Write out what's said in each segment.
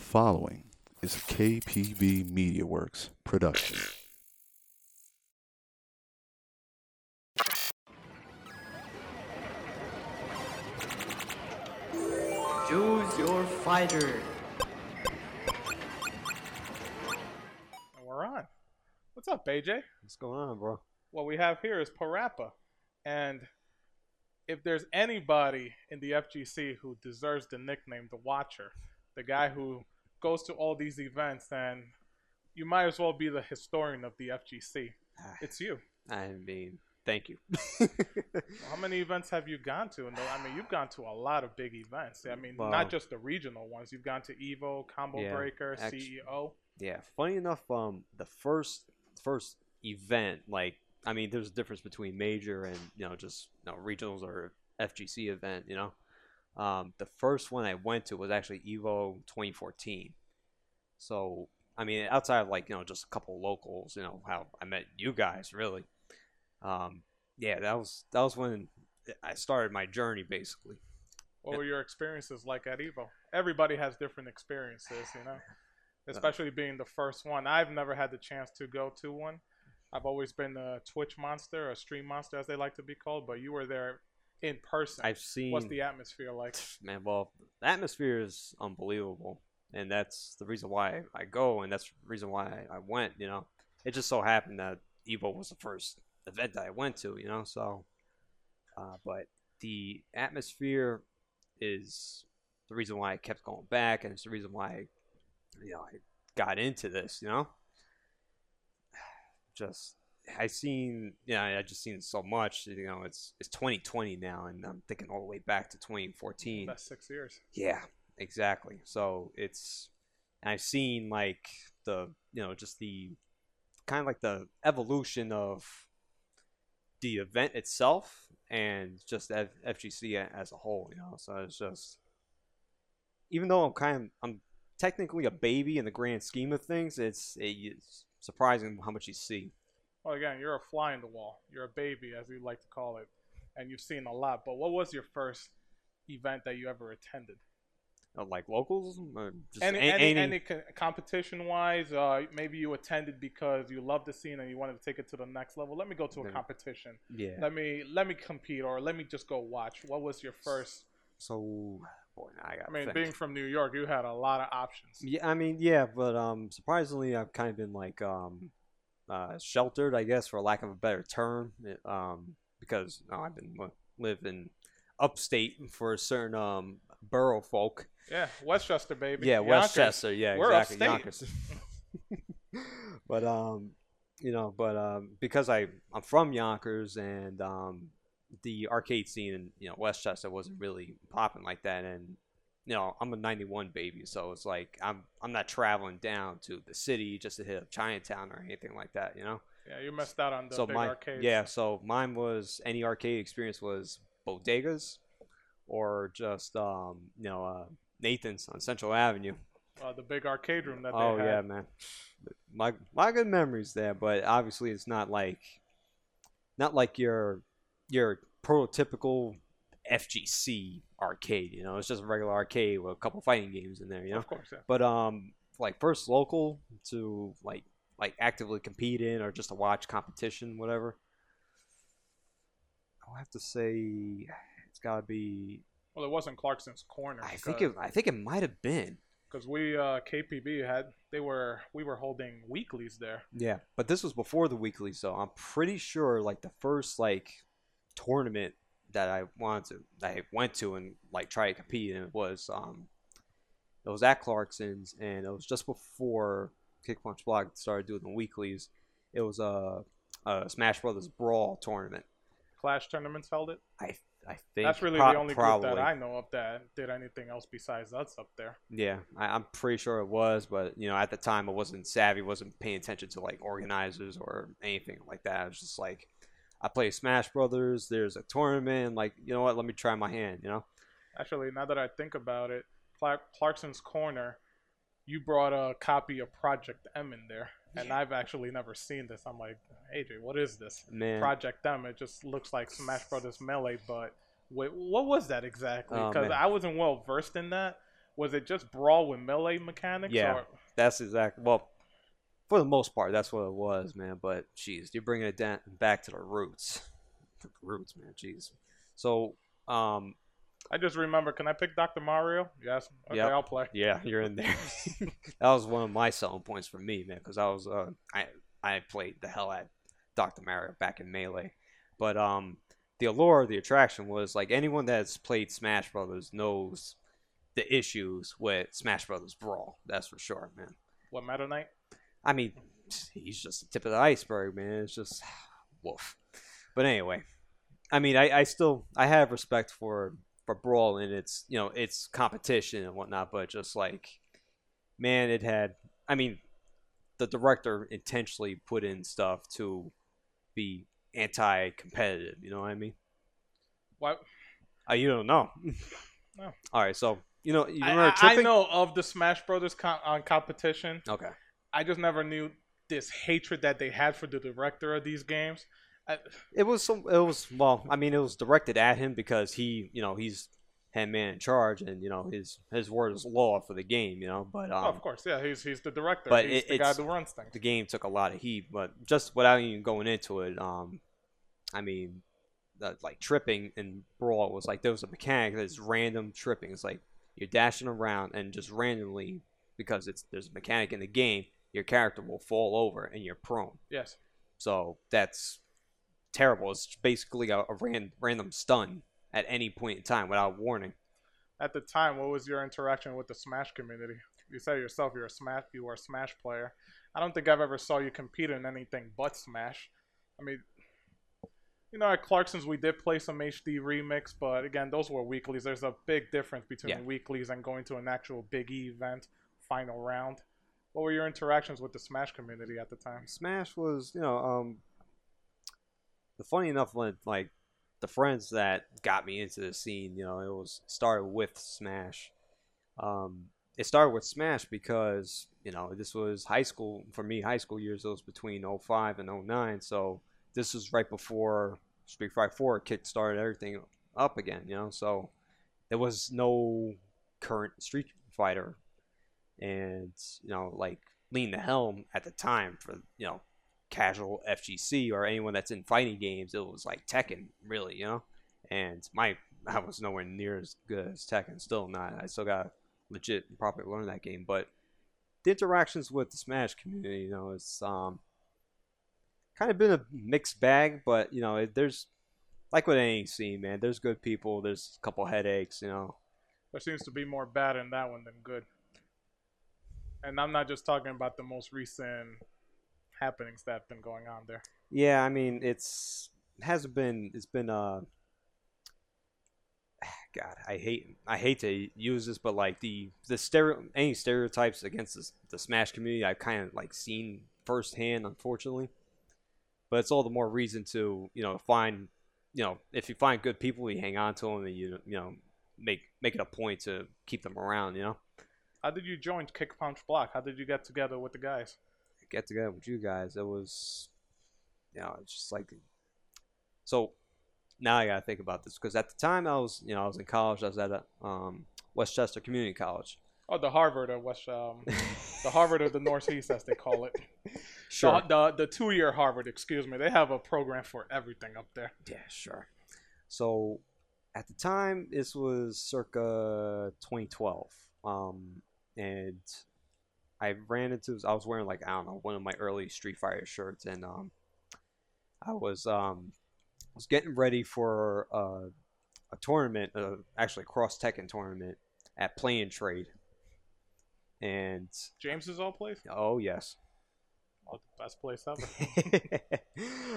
The following is a KPB Media Works production. Choose your fighter. And we're on. What's up, AJ? What's going on, bro? What we have here is Parappa. And if there's anybody in the FGC who deserves the nickname the Watcher, the guy who goes to all these events, then you might as well be the historian of the FGC. It's you. I mean, thank you. How many events have you gone to? And I mean, you've gone to a lot of big events. I mean, Wow. not just the regional ones. You've gone to Evo, Combo Yeah, Breaker, E actu- CEO. yeah, funny enough, um, the first first event, like, I mean, there's a difference between major and you know just you know, regionals or FGC event. You know, um, the first one I went to was actually Evo 2014. So, I mean, outside of like you know just a couple locals, you know how I met you guys really. Um, yeah, that was that was when I started my journey basically. What were your experiences like at Evo? Everybody has different experiences, you know, especially being the first one. I've never had the chance to go to one. I've always been a Twitch monster, a stream monster, as they like to be called. But you were there in person. I've seen What's the atmosphere like? man well the atmosphere is unbelievable and that's the reason why i go and that's the reason why i went you know it just so happened that evo was the first event that i went to you know so uh, but the atmosphere is the reason why i kept going back and it's the reason why you know i got into this you know just I seen yeah I just seen so much you know it's it's 2020 now and I'm thinking all the way back to 2014 That's six years. yeah, exactly. So it's I've seen like the you know just the kind of like the evolution of the event itself and just F- FGC as a whole. You know, so it's just even though I'm kind of I'm technically a baby in the grand scheme of things, it's it's surprising how much you see. Well, again, you're a fly in the wall. You're a baby, as we like to call it, and you've seen a lot. But what was your first event that you ever attended? Uh, like locals, or just any, a- any, any co- competition wise, uh, maybe you attended because you loved the scene and you wanted to take it to the next level. Let me go to a competition. yeah. Let me let me compete, or let me just go watch. What was your first? So boy, I got. I mean, being from New York, you had a lot of options. Yeah, I mean, yeah, but um, surprisingly, I've kind of been like um, uh, sheltered, I guess, for lack of a better term, it, um, because know, I've been li- living upstate for a certain um borough folk. Yeah, Westchester, baby. Yeah, Yonkers. Westchester. Yeah, We're exactly. upstate. Yonkers. but um, you know, but um, because I I'm from Yonkers and um, the arcade scene in you know Westchester wasn't really popping like that, and you know I'm a '91 baby, so it's like I'm I'm not traveling down to the city just to hit up Chinatown or anything like that, you know. Yeah, you missed out on the so big my arcades. yeah, so mine was any arcade experience was bodegas or just um, you know uh, Nathan's on Central Avenue. uh, the big arcade room that they Oh had. yeah, man. My my good memories there, but obviously it's not like not like your your prototypical FGC arcade, you know. It's just a regular arcade with a couple fighting games in there, you know. Of course, yeah. But um like first local to like like actively compete in or just to watch competition, whatever. I'll have to say it's gotta be Well, it wasn't Clarkson's corner. I think it I think it might have been. because we uh, KPB had they were we were holding weeklies there. Yeah, but this was before the weeklies, so I'm pretty sure like the first like tournament that I wanted to that I went to and like try to compete in was um it was at Clarkson's and it was just before Kick Punch Block started doing the weeklies. It was a, a Smash Brothers Brawl tournament. Clash tournaments held it. I I think That's really pro- the only probably. group that I know of that did anything else besides us up there. Yeah, I, I'm pretty sure it was, but you know, at the time I wasn't savvy, wasn't paying attention to like organizers or anything like that. I was just like, I play Smash Brothers. There's a tournament. Like, you know what? Let me try my hand. You know? Actually, now that I think about it, Clark, Clarkson's corner, you brought a copy of Project M in there, and I've actually never seen this. I'm like, AJ, what is this? Man, Project M. It just looks like Smash Brothers Melee, but wait, what was that exactly? Oh, Because man. I wasn't well versed in that. was it just brawl with melee mechanics? Yeah. Or, That's exactly well, for the most part, that's what it was, man. But jeez, you're bringing it down back to the roots. The roots, man. Jeez. So, um, I just remember. Can I pick Dr. Mario? Yes. Okay, Yep. I'll play. yeah, you're in there. that was one of my selling points for me, man, because I was uh, I I played the hell out Dr. Mario back in Melee, but um, the allure of the attraction was like anyone that's played Smash Brothers knows the issues with Smash Brothers Brawl. That's for sure, man. What Meta Knight? I mean, he's just the tip of the iceberg, man. It's just woof. But anyway, I mean, I, I still I have respect for for Brawl and its you know its competition and whatnot, but just like, man, it had. I mean, the director intentionally put in stuff to be anti-competitive. You know what I mean? What? Uh, you don't know. No. All right, so you know you remember I- I know of the Smash Brothers com- on competition. Okay. I just never knew this hatred that they had for the director of these games. I, It was some. It was well. I mean, it was directed at him because he, you know, he's head man in charge, and you know his his word is law for the game. You know, but um, oh, of course, yeah, he's he's the director. but he's it- the guy who runs things. the game took a lot of heat. But just without even going into it, um, I mean, uh, like tripping and brawl was like there was a mechanic that's random tripping. It's like you're dashing around and just randomly because it's there's a mechanic in the game, your character will fall over and you're prone. Yes. So that's terrible. It's basically a, a ran, random stun at any point in time without warning. At the time, what was your interaction with the Smash community? You said yourself you're a Smash you were a Smash player. I don't think I've ever saw you compete in anything but Smash. I mean, you know, at Clarkson's we did play some HD remix, but again, those were weeklies. There's a big difference between Yeah. weeklies and going to an actual Big E event, final round. What were your interactions with the Smash community at the time? Smash was, you know, um, the funny enough when like the friends that got me into the scene, you know, it was started with Smash. Um, it started with Smash because you know this was high school for me. High school years, it was between 05 and 09, so this was right before Street Fighter 4 kick started everything up again. You know, so there was no current Street Fighter, and you know, like lean the helm at the time for you know casual FGC or anyone that's in fighting games, it was like Tekken, really, you know. And my I was nowhere near as good as Tekken, still not. I still got legit and properly learn that game, but the interactions with the Smash community, you know, it's um kind of been a mixed bag, but you know, it, there's like with any scene, man. There's good people. There's a couple headaches, you know. There seems to be more bad in that one than good. And I'm not just talking about the most recent happenings that have been going on there. Yeah, I mean, it's hasn't been. It's been uh. God, I hate I hate to use this, but like the the stereo any stereotypes against the, the Smash community, I've kind of like seen firsthand, unfortunately. But it's all the more reason to you know find you know if you find good people, you hang on to them, and you you know make make it a point to keep them around. You know, How did you join Kick Punch Block? How did you get together with the guys? get together with you guys. It was, you know, it's just like, so now I gotta think about this because at the time I was, you know, I was in college. I was at a, um, Westchester Community College. Oh, the Harvard of West, um, the Harvard of the Northeast, as they call it. Sure. The, the, the two-year Harvard, excuse me. They have a program for everything up there. Yeah, sure. So at the time, this was circa 2012, um, and I ran into. I was wearing like I don't know one of my early Street Fighter shirts, and um, I was um, was getting ready for uh, a tournament, uh, actually a cross Tekken tournament at Play and Trade, and James's all place? oh yes, Oh, the best place ever.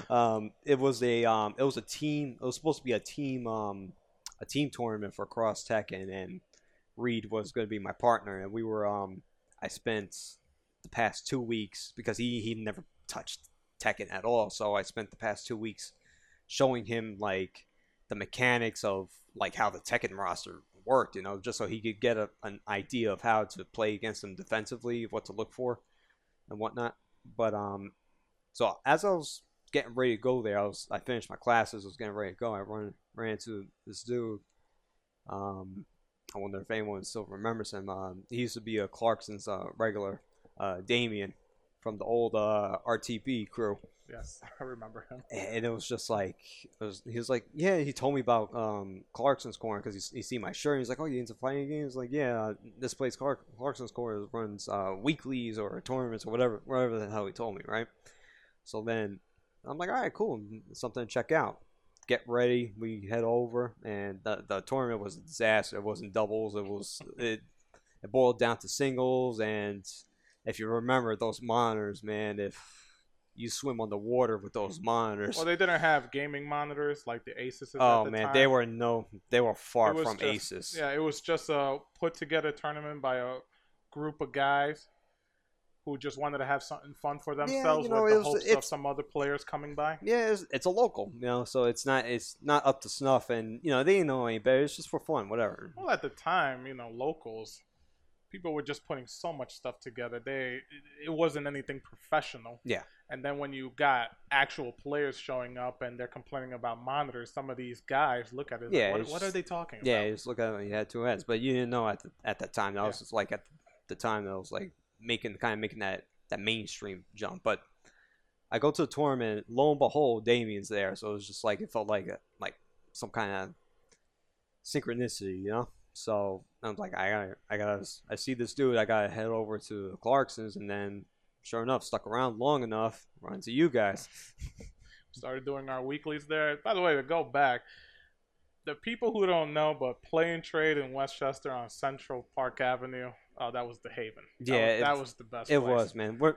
um, it was a um, it was a team. It was supposed to be a team um, a team tournament for Cross Tekken, and Reed was going to be my partner, and we were um, I spent the past two weeks because he he never touched Tekken at all, so I spent the past two weeks showing him like the mechanics of like how the Tekken roster worked, you know, just so he could get a, an idea of how to play against them defensively, what to look for, and whatnot. But um, so as I was getting ready to go there, I was I finished my classes, I was getting ready to go. I run ran into this dude. Um, I wonder if anyone still remembers him. Um, he used to be a Clarkson's uh, regular, uh, Damien, from the old uh, RTP crew. Yes, I remember him. and it was just like it was, he was like yeah he told me about um clarkson's corner because he, he seen my shirt and he's like oh you into fighting games like yeah this place Clark, clarkson's corner runs uh weeklies or tournaments or whatever whatever the hell he told me right so then i'm like all right cool something to check out get ready we head over and the, the tournament was a disaster it wasn't doubles it was it, it boiled down to singles and if you remember those monitors man if you swim on the water with those monitors. Well, they didn't have gaming monitors like the Asus. oh at the man, time. they were no, they were far from just- aces. Yeah, it was just a put together tournament by a group of guys who just wanted to have something fun for themselves you know, with the was- hopes of some other players coming by. Yeah, it's, it's a local, you know, so it's not it's not up to snuff, and you know they didn't know any better. It's just for fun, whatever. Well, at the time, you know, locals, people were just putting so much stuff together. They it, wasn't anything professional. Yeah. And then when you got actual players showing up and they're complaining about monitors, some of these guys look at it. Like, Yeah, what, what are they talking Yeah, about? you just look at it, you had two heads, but you didn't know at the, at that time. That was Yeah. just like at the time that was like making kind of making that that mainstream jump. But I go to the tournament, lo and behold, Damien's there, so it was just like it felt like a, like some kind of synchronicity, you know. So I was like, I gotta, I gotta, I see this dude, I gotta head over to the Clarksons, and then sure enough, stuck around long enough, run to you guys. started doing our weeklies there. By the way, to go back, the people who don't know, but play and trade in Westchester on Central Park Avenue, oh, that was the haven. That Yeah, was, that was the best. It place. was, man. We're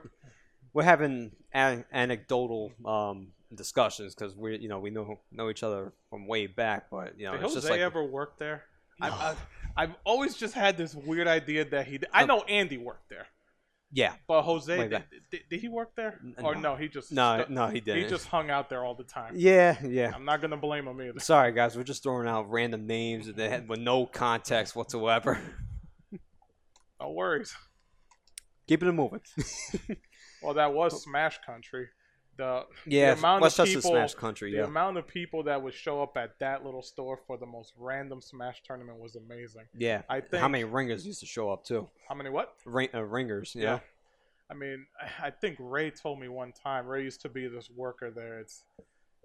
we're having an- anecdotal um, discussions because we, you know, we know know each other from way back, but you know, Did it's Jose just like ever work there? I've, I've, I've always just had this weird idea that he. I know Andy worked there, yeah, but Jose did, did, did he work there? Or no. no, he just no, stu- no, he didn't. he just hung out there all the time. yeah, yeah. I'm not gonna blame him either. Sorry, guys, we're just throwing out random names that had, with no context whatsoever. No worries. Keeping it moving. Well, that was Smash Country. The yeah, amount of people- Smash Country. the Yeah, amount of people that would show up at that little store for the most random Smash tournament was amazing. yeah. I think How many ringers used to show up too? how many what? Ring, uh, ringers. Yeah. Yeah. I mean, I- I think Ray told me one time. Ray used to be this worker there. It's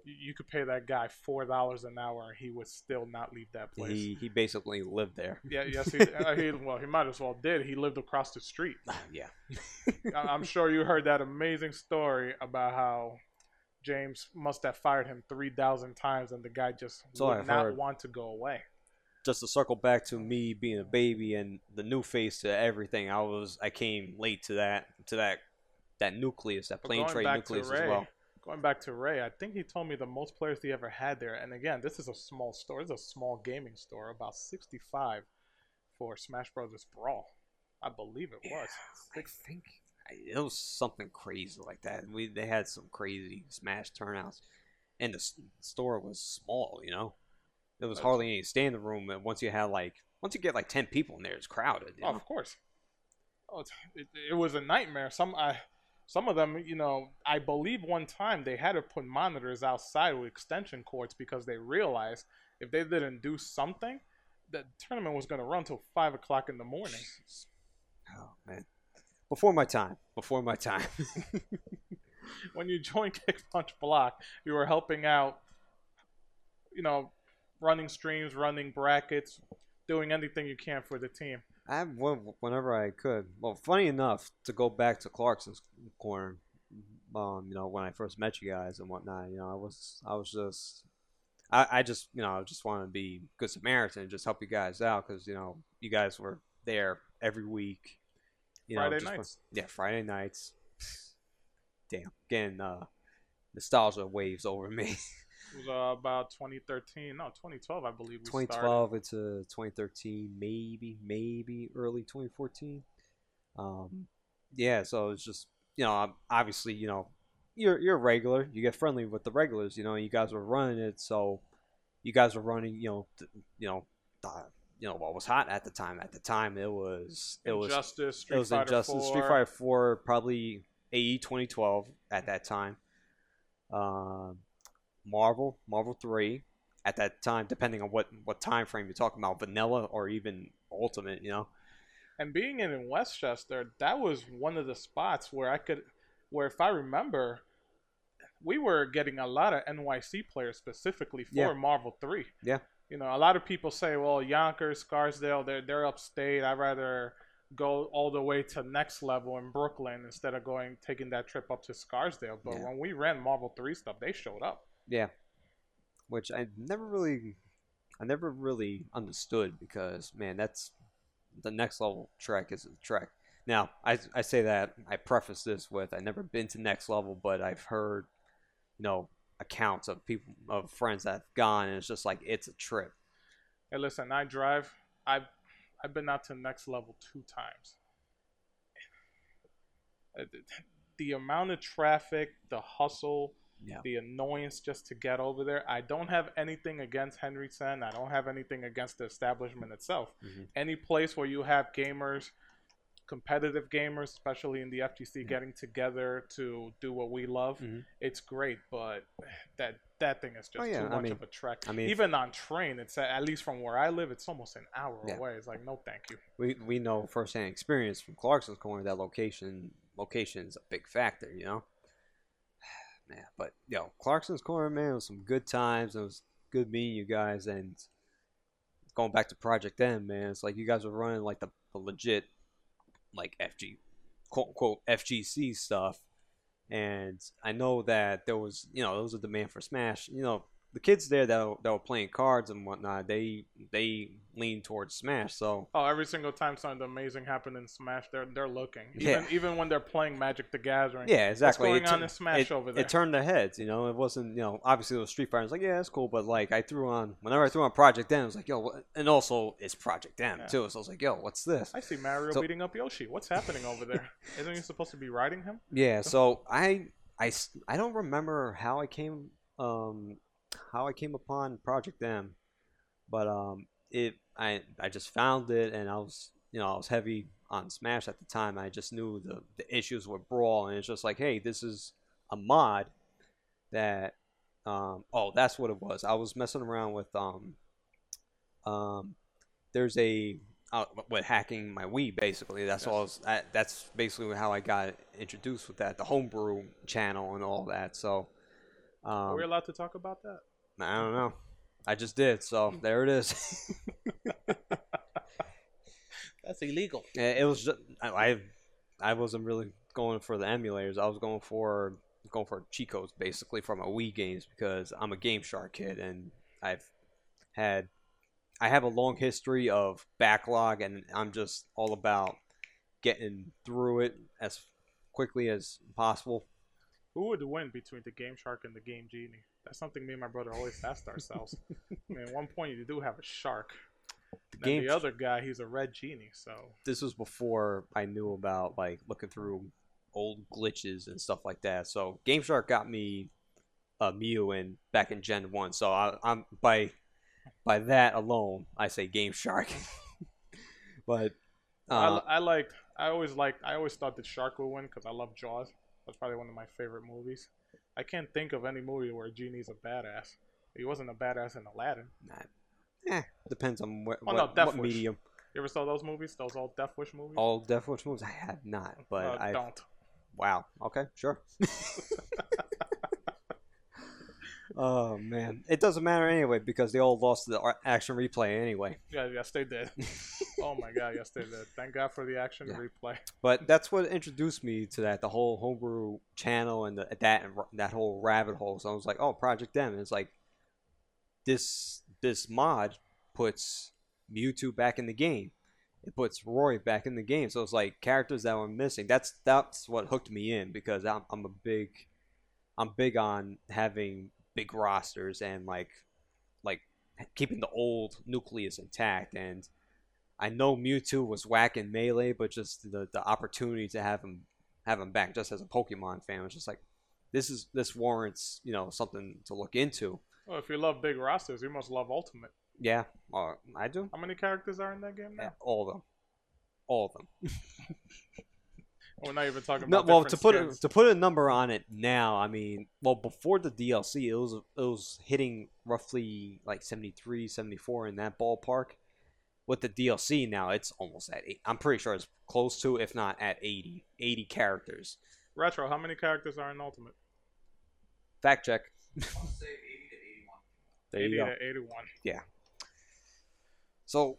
you, could pay that guy four dollars an hour and he would still not leave that place. He he basically lived there. yeah, yes, he, uh, he well, he might as well did. He lived across the street. yeah. I- I'm sure you heard that amazing story about how James must have fired him three thousand times, and the guy just So would I've not heard. want to go away. just to circle back to me being a baby and the new face to everything, I was I came late to that to that that nucleus, that Play and Trade nucleus as well. Going back to Ray, I think he told me the most players he ever had there. And again, this is a small store. It's a small gaming store, about 65 for Smash Brothers Brawl. I believe it was. I think it was something crazy like that. We they had some crazy smash turnouts, and the store was small. You know, there was hardly any standing room. And once you had like once you get like ten people in there, it's crowded. Oh, know? of course. Oh, it's, it, it was a nightmare. Some I, some of them, you know, I believe one time they had to put monitors outside with extension cords because they realized if they didn't do something, the tournament was going to run till five o'clock in the morning. Oh man, before my time. Before my time. when you joined Kick Punch Block, you were helping out, you know, running streams, running brackets, doing anything you can for the team. I wh- whenever I could. Well, funny enough, to go back to Clarkson's corner, um, you know, when I first met you guys and whatnot, you know, I was, I was just, I, I just, you know, I just wanted to be good Samaritan and just help you guys out because you know, you guys were there every week. You know, Friday just nights. yeah, Friday nights. Damn, getting uh, nostalgia waves over me. Was uh, about 2013, no, 2012, I believe. We 2012 into 2013, maybe, maybe early 2014. Um, yeah, so it's just you know, obviously, you know, you're you're a regular. You get friendly with the regulars. You know, you guys were running it, so you guys were running. You know, th- you know, uh, you know what was hot at the time. At the time, it was it was Injustice, Street it was Fighter Injustice, 4. Street Fighter Four, probably AE 2012 at that time. Um, Marvel, Marvel Three, at that time, depending on what what time frame you're talking about, vanilla or even ultimate, you know. And being in Westchester, that was one of the spots where I could, where if I remember, we were getting a lot of NYC players specifically for Yeah. Marvel Three. Yeah. You know, a lot of people say, well, Yonkers, Scarsdale, they're they're upstate. I'd rather go all the way to next level in Brooklyn instead of going taking that trip up to Scarsdale. But Yeah. when we ran Marvel Three stuff, they showed up. Yeah, which I never really, I never really understood because man, that's the next level trek is a trek. Now I I say that I preface this with I never been to next level, but I've heard, you know, accounts of people of friends that have gone, and it's just like it's a trip. Hey, listen, I drive. I've I've been out to next level two times. The amount of traffic, the hustle, Yeah. the annoyance just to get over there. I don't have anything against Henry Cen. I don't have anything against the establishment itself. Mhm. Any place where you have gamers, competitive gamers, especially in the FGC, Yeah. getting together to do what we love, Mhm. it's great. But that that thing is just Oh, yeah, too I much mean- of a trek. I mean, Even on train, it's at, at least from where I live, it's almost an hour Yeah. away. It's like no, thank you. we we know firsthand experience from Clarkson's corner that location location is a big factor, you know. Man, but yo, Clarkson's corner, man, it was some good times. It was good meeting you guys, and going back to Project M, man, it's like you guys were running like the, the legit, like FG, quote unquote FGC stuff, and I know that there was, you know, there was a demand for Smash. You know, the kids there that were, that were playing cards and whatnot, they they lean towards Smash, so. Oh, every single time something amazing happened in Smash, they're they're looking. Even Yeah. even when they're playing Magic the Gathering. Yeah, exactly. going It on tu- in Smash it, over there? It turned their heads, you know. It wasn't, you know, obviously it was Street Fighter. It's like, yeah, it's cool, but like I threw on whenever I threw on Project M, it was like, yo, what? and also it's Project M Yeah. too. So I was like, yo, what's this? I see Mario So- beating up Yoshi. What's happening over there? Isn't he supposed to be riding him? Yeah, so I I I don't remember how I came, um, how I came upon Project M, but um, it, I, I just found it, and I was, you know, I was heavy on Smash at the time. I just knew the the issues with Brawl, and it's just like, hey, this is a mod that, um, oh, that's what it was. I was messing around with, um, um, there's a uh, with hacking my Wii basically. That's all. I was, I, that's basically how I got introduced with that, the homebrew channel and all that. So, Are um, we allowed to talk about that? I don't know. I just did, so there it is. That's illegal. It was just I, I I wasn't really going for the emulators. I was going for going for cheat codes basically for my Wii games because I'm a Game Shark kid and I've had I have a long history of backlog and I'm just all about getting through it as quickly as possible. Who would win between the Game Shark and the Game Genie? That's something me and my brother always asked ourselves. I mean, at one point you do have a shark. The And game the other guy, he's a red genie. So this was before I knew about like looking through old glitches and stuff like that. So Game Shark got me a Mew in back in Gen One. So I, I'm by by that alone, I say Game Shark. but uh, I, I liked. I always liked. I always thought that Shark would win because I love Jaws. That's probably one of my favorite movies. I can't think of any movie where Genie's a badass. He wasn't a badass in Aladdin. nah, eh, depends on what, Oh, no, Death what Wish. medium. You ever saw those movies? Those old Death Wish movies? All Death Wish movies, I have not, but Uh, I don't. wow. Okay, sure. oh man, it doesn't matter anyway because they all lost the action replay anyway. Yeah, yes, they did. oh my god, yes, they did. Thank God for the action Yeah. replay. But that's what introduced me to that, the whole homebrew channel and the, that and that whole rabbit hole. So I was like, oh, Project M. And it's like this this mod puts Mewtwo back in the game. It puts Roy back in the game. So it's like characters that were missing. That's that's what hooked me in because I'm I'm a big I'm big on having big rosters and like like keeping the old nucleus intact and I know Mewtwo was whack in melee, but just the, the opportunity to have him have him back just as a Pokemon fan was just like this is this warrants, you know, something to look into. Well, if you love big rosters, you must love Ultimate. Yeah, uh, I do. How many characters are in that game Yeah, now? all of them. All of them. We're not even talking No, well, to different put a, to put a number on it now, I mean, well, before the DLC, it was it was hitting roughly like 73, 74 in that ballpark. with the DLC now, it's almost at eight. I'm pretty sure it's close to, if not at 80, 80 characters. Retro, how many characters are in Ultimate? Fact check. I'll say 80 to 81. There 80 you go. to 81. So,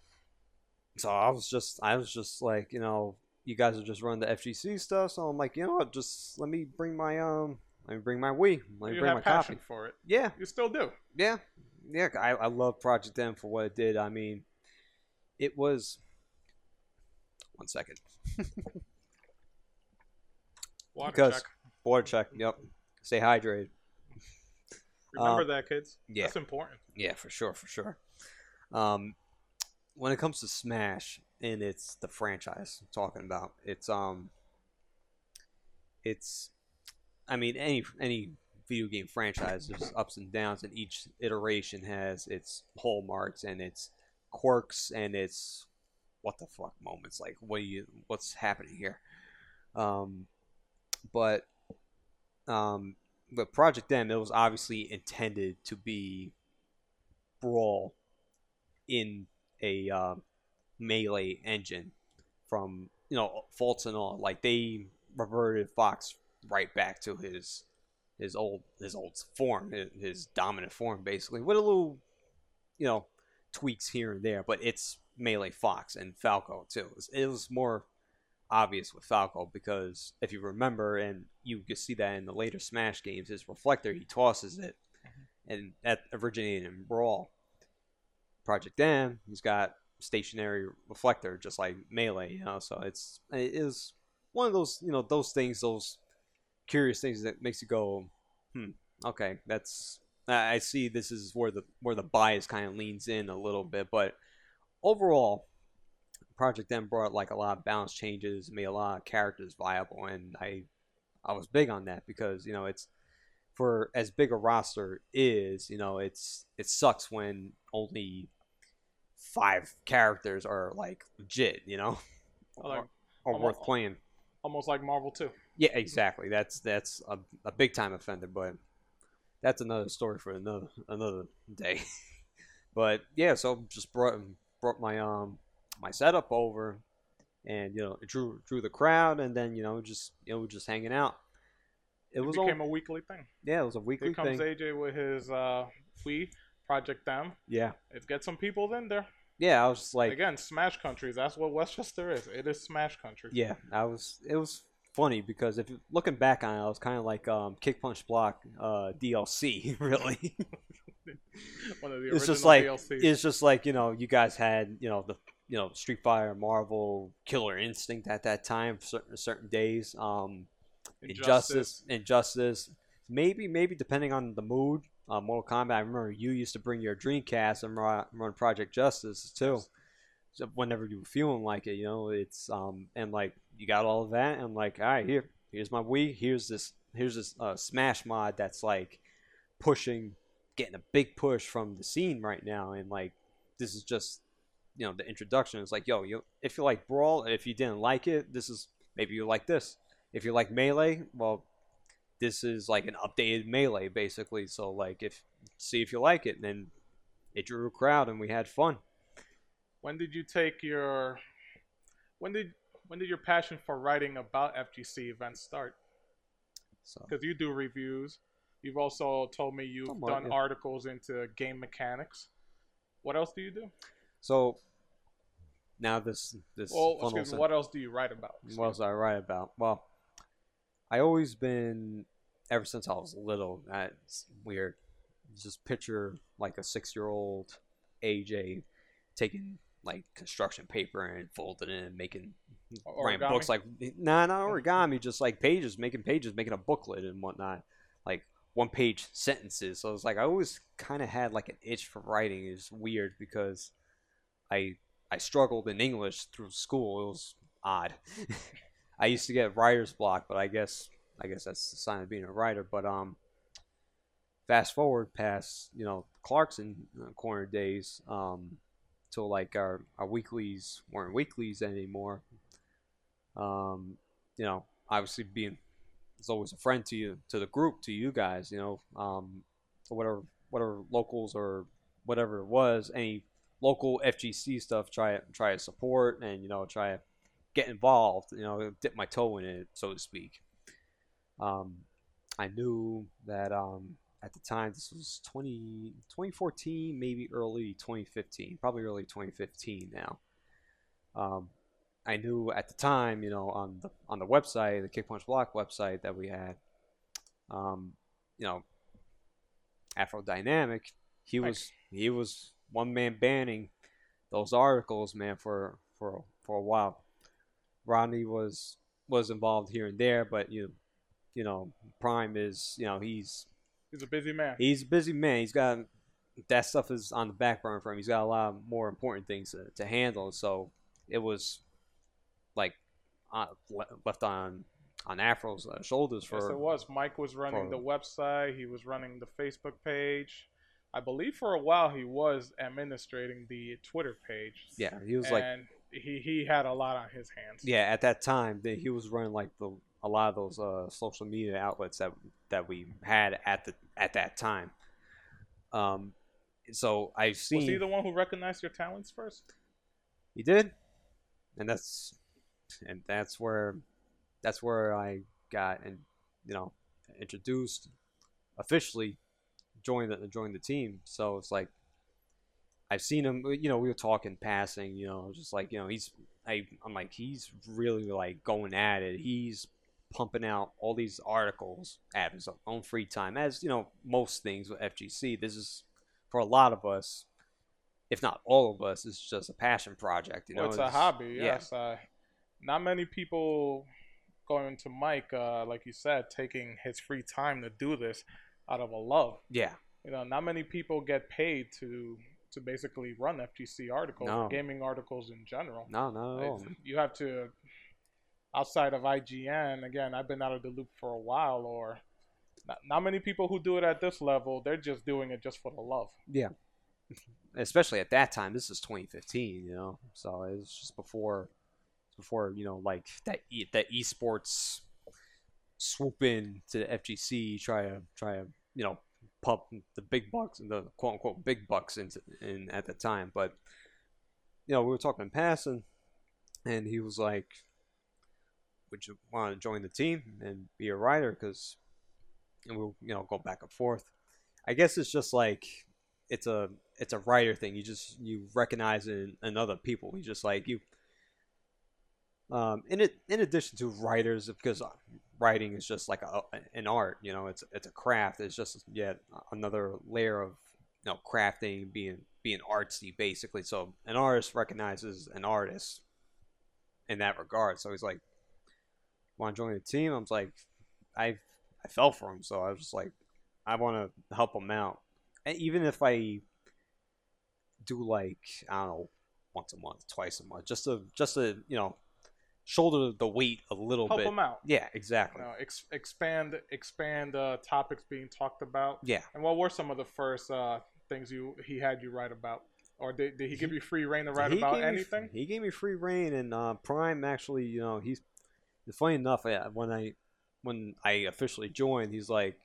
so I was just, I was just like, you know, you guys are just running the FGC stuff, so I'm like, you know what, just let me bring my um, let me bring my Wii, let me you bring have my passion copy. for it. Yeah, You still do. yeah, yeah. I, I love Project M for what it did. I mean, it was. One second. Water Because- check. Water check. Yep. Stay hydrated. Remember um, that, kids. yeah. That's important. Yeah, for sure, for sure. Um, when it comes to Smash and it's the franchise I'm talking about, it's um, it's, I mean, any any video game franchise, there's ups and downs, and each iteration has its hallmarks and its quirks and its what the fuck moments. Like, what you, what's happening here? Um, but um, but Project M, it was obviously intended to be brawl in a uh, melee engine from you know faults and all. Like they reverted fox right back to his his old his old form his, his dominant form basically with a little you know tweaks here and there but it's melee fox and falco too. It was, it was more obvious with falco because if you remember and you can see that in the later smash games his reflector he tosses it mm-hmm. and that originated in brawl. Project M, he's got stationary reflector, just like melee. You know, so it's it is one of those you know those things, those curious things that makes you go, hmm, okay, that's I see. This is where the where the bias kind of leans in a little bit, but overall, Project M brought like a lot of balance changes, made a lot of characters viable, and I I was big on that because you know it's for as big a roster is, you know, it's it sucks when only five characters are like legit, you know, Like, or, or worth playing. almost like Marvel 2. Yeah, exactly. That's that's a, a big time offender, but that's another story for another another day. but yeah, so just brought brought my um my setup over, and you know it drew drew the crowd, and then you know just you know just hanging out. It It was all, became a weekly thing. yeah, it was a weekly Here comes thing. AJ with his uh, Wii Project M. Yeah, Let's get some people in there. Yeah. I was just like, Again, Smash Countries. That's what Westchester is. It is Smash Country. Yeah, I was. It was funny because if looking back on it, I was kind of like um, Kick Punch Block uh, DLC. Really, One of the it's just like DLCs. it's just like you know you guys had you know the you know Street Fighter, Marvel, Killer Instinct at that time, certain certain days. Um, Injustice, Injustice. Maybe maybe depending on the mood. Uh, Mortal Kombat. I remember you used to bring your Dreamcast and run, Project Justice too. So whenever you were feeling like it, you know, it's um and like you got all of that and like all right here here's my Wii here's this here's this uh, Smash mod that's like pushing getting a big push from the scene right now and like this is just you know the introduction is like yo you if you like Brawl if you didn't like it this is maybe you like this if you like Melee well this is like an updated Melee basically so like if see if you like it and then it drew a crowd and we had fun When did you take your when did when did your passion for writing about FGC events start? so Because you do reviews. You've also told me you've Somewhat, done yeah. articles into game mechanics. What else do you do? So now this this Well, excuse me, what else do you write about? what was I write about? Well, I always been ever since I was little. That's weird. Just picture like a six year old AJ taking like construction paper and folding it and making writing books like nah not origami just like pages making pages making a booklet and whatnot. Like one page sentences. So it's like I always kind of had like an itch for writing. It's weird because I I struggled in English through school. It was odd I used to get writer's block but I guess I guess that's the sign of being a writer but um fast forward past you know Clarkson uh, corner days um till like our, our weeklies weren't weeklies anymore. Um, you know, obviously being is always a friend to you to the group to you guys. You know, um, whatever whatever locals or whatever it was, any local FGC stuff, try it try to support and you know try to get involved. You know, dip my toe in it, so to speak. Um, I knew that um, at the time this was 20, 2014, maybe early 2015, probably early 2015 now. Um, I knew at the time, you know, on the on the website, the Kick Punch Block website that we had, um, you know, Afro Dynamic, he was he was one man banning those articles, man, for for for a while. Rodney was was involved here and there, but you you know, Prime is you know he's He's a busy man. he's a busy man. He's got that stuff is on the back burner for him. He's got a lot more important things to, to handle. So it was like uh, left on on Afro's uh, shoulders for yes, it was. Mike was running for- the website. He was running the Facebook page. I believe for a while he was administrating the Twitter page. yeah. He was like and he he had a lot on his hands. yeah at that time that he was running like the a lot of those uh, social media outlets that that we had at the at that time. Um, so I've seen Was he the one who recognized your talents first? He did, and that's and that's where that's where I got and you know introduced officially joined the joined the team. So it's like I've seen him. You know, we were talking passing. You know, just like you know, he's I I'm like he's really like going at it. He's pumping out all these articles at his own free time, as you know, most things with FGC. This is for a lot of us if not all of us, it's just a passion project. You know, well, it's a hobby. yeah. Yes. Uh, not many people going to Mike, uh, like you said, taking his free time to do this out of a love. Yeah, You know, not many people get paid to to basically run FGC articles, No. gaming articles in general. no, not at all. It's- You have to, outside of IGN, again, I've been out of the loop for a while, or not, not many people who do it at this level, they're just doing it just for the love. Yeah, especially at that time. This is 2015, you know, so it was just before, before you know, like that e- that esports swoop in to the FGC, try to try to you know pump the big bucks, and the quote unquote big bucks into in at the time. But you know, we were talking in passing, and he was like, "Would you want to join the team and be a writer?" Because and we'll you know go back and forth. I guess it's just like it's a it's a writer thing. You just you recognize in, in other people. You just like you. Um, in it, in addition to writers, because writing is just like a, an art. You know, it's it's a craft. It's just yet another layer of you know crafting, being being artsy, basically. So an artist recognizes an artist in that regard. So he's like, "Want to join the team?" I was like, "I I fell for him." So I was just like, "I want to help him out." and even if I do like I don't know once a month, twice a month, just to just to you know shoulder the weight a little Help bit. them out. Yeah, You exactly. know, ex- expand expand uh, topics being talked about. Yeah, And what were some of the first uh, things you he had you write about, or did, did he give you free reign to write about gave me- anything? he gave me free reign, and uh, Prime actually, you know, he's funny enough. When I when I officially joined, he's like,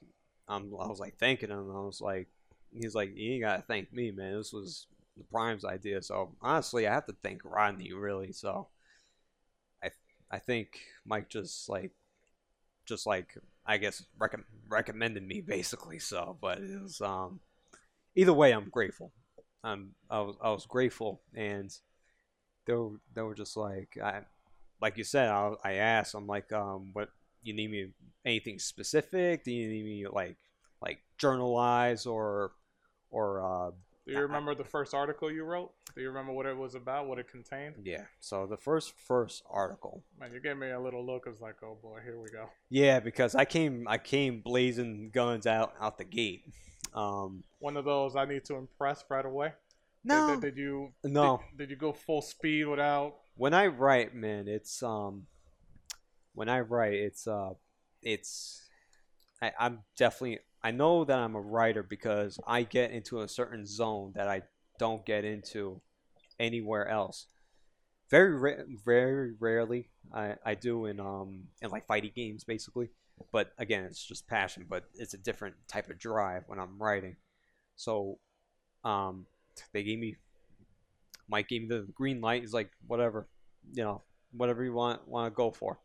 I'm, I was like thanking him. I was like, he's like, you ain't gotta thank me, man. This was the Prime's idea. So honestly, I have to thank Rodney really. So I think Mike just like just like I guess recom- recommended me basically. So, but it was um either way, I'm grateful. Um, I was I was grateful, and they were they were just like I like you said. I, I asked, I'm like, um, what you need me anything specific? Do you need me like like journalize or or uh Do you remember the first article you wrote? Do you remember what it was about? What it contained? yeah? So the first first article, Man, you gave me a little look. It's like, oh boy, here we go. yeah, because I came I came blazing guns out out the gate. Um, One of those I need to impress right away. Did- no, Did, did you? no. Did, did you go full speed without? when I write, man, it's um, when I write, it's uh, it's I, I'm definitely I know that I'm a writer because I get into a certain zone that I don't get into anywhere else. Very ra- very rarely I, I do in um in like fighting games basically, but again it's just passion, but it's a different type of drive when I'm writing. So, um, they gave me Mike gave me the green light. He's like, whatever, you know, whatever you want want to go for.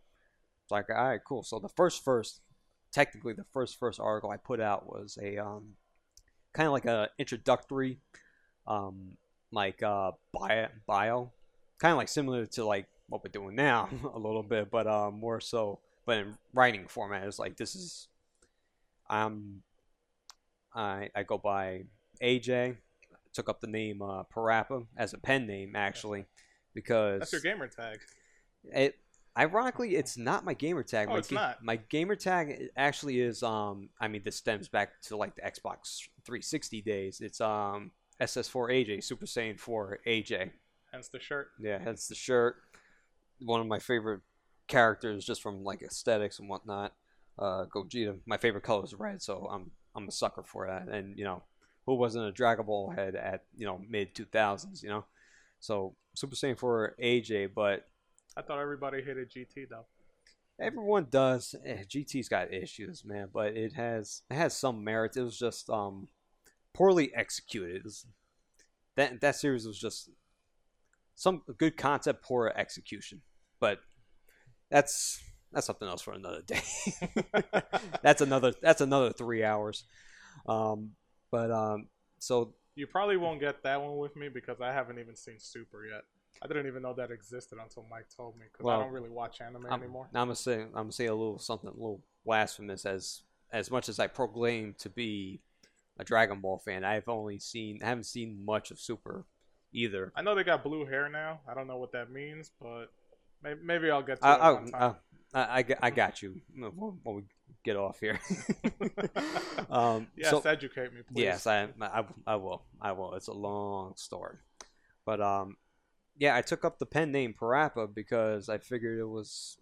It's like, all right, cool. So the first first, technically the first first article I put out was a um, kind of like a introductory, um, like uh bio, bio kind of like similar to like what we're doing now a little bit, but uh, more so, but in writing format. It's like this is, I'm, I I go by AJ. Took up the name uh, Parappa as a pen name actually, because That's your gamer tag. it ironically it's not my gamer tag. Oh, my it's not? My gamer tag actually is um I mean this stems back to like the Xbox 360 days. It's um SS4 AJ Super Saiyan 4 AJ. Hence the shirt. Yeah, hence the shirt. One of my favorite characters just from like aesthetics and whatnot. Uh Gogeta. My favorite color is red, so I'm I'm a sucker for that. And you know, who wasn't a Dragon Ball head at, you know, mid 2000s, you know? So Super Saiyan 4 AJ, but I thought everybody hated GT though. Everyone does. Eh, GT's got issues, man, but it has it has some merits. It was just um poorly executed. Was- that that series was just some good concept, poor execution. But that's that's something else for another day. that's another that's another three hours. Um, but um, so You probably won't get that one with me because I haven't even seen Super yet. I didn't even know that existed until Mike told me because Well, I don't really watch anime I'm, anymore. I'm gonna say I'm gonna say a little something a little blasphemous as as much as I proclaim to be a Dragon Ball fan. I've only seen I haven't seen much of Super either. I know they got blue hair now. I don't know what that means, but maybe, maybe I'll get to I it I, time. I, I, I got- you when when we get off here. um, yes, so, educate me, please. Yes, I, I, I will. I will. It's a long story. But um, yeah, I took up the pen name Parappa because I figured it was.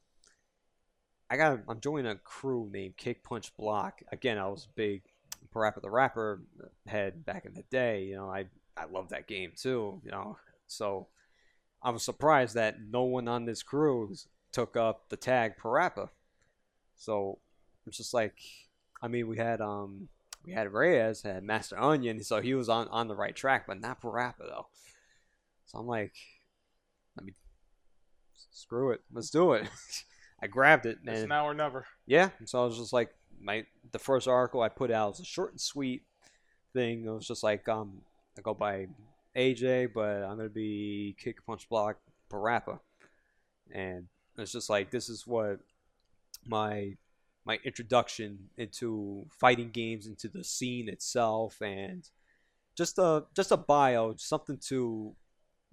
I got. I'm joining a crew named Kick Punch Block. Again, I was big Parappa the Rapper head back in the day. You know, I I love that game too. You know, so I was surprised that no one on this crew took up the tag Parappa. So it's just like, I mean, we had um we had Reyes, had Master Onion, so he was on, on the right track, but not Parappa though. So I'm like, screw it, let's do it. I grabbed it It's and now or never. yeah, so I was just like, my the first article I put out was a short and sweet thing. It was just like, um, I go by AJ, but I'm gonna be Kick Punch Block Parappa, and it's just like this is what my my introduction into fighting games, into the scene itself, and just a just a bio, something to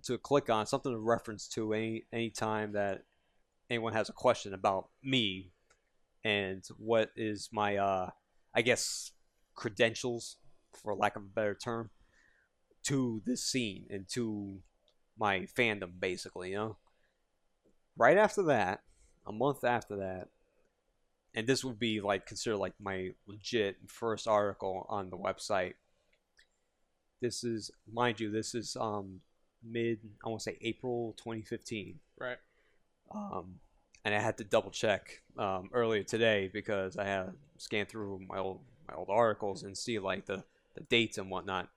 to click on, something to reference to any any time that anyone has a question about me and what is my uh I guess credentials for lack of a better term to this scene and to my fandom basically, you know. Right after that, a month after that, and this would be like considered like my legit first article on the website. This is mind you, this is um mid I want to say April 2015 Right. um, and I had to double check um, earlier today because I had to scan through my old my old articles and see like the, the dates and whatnot.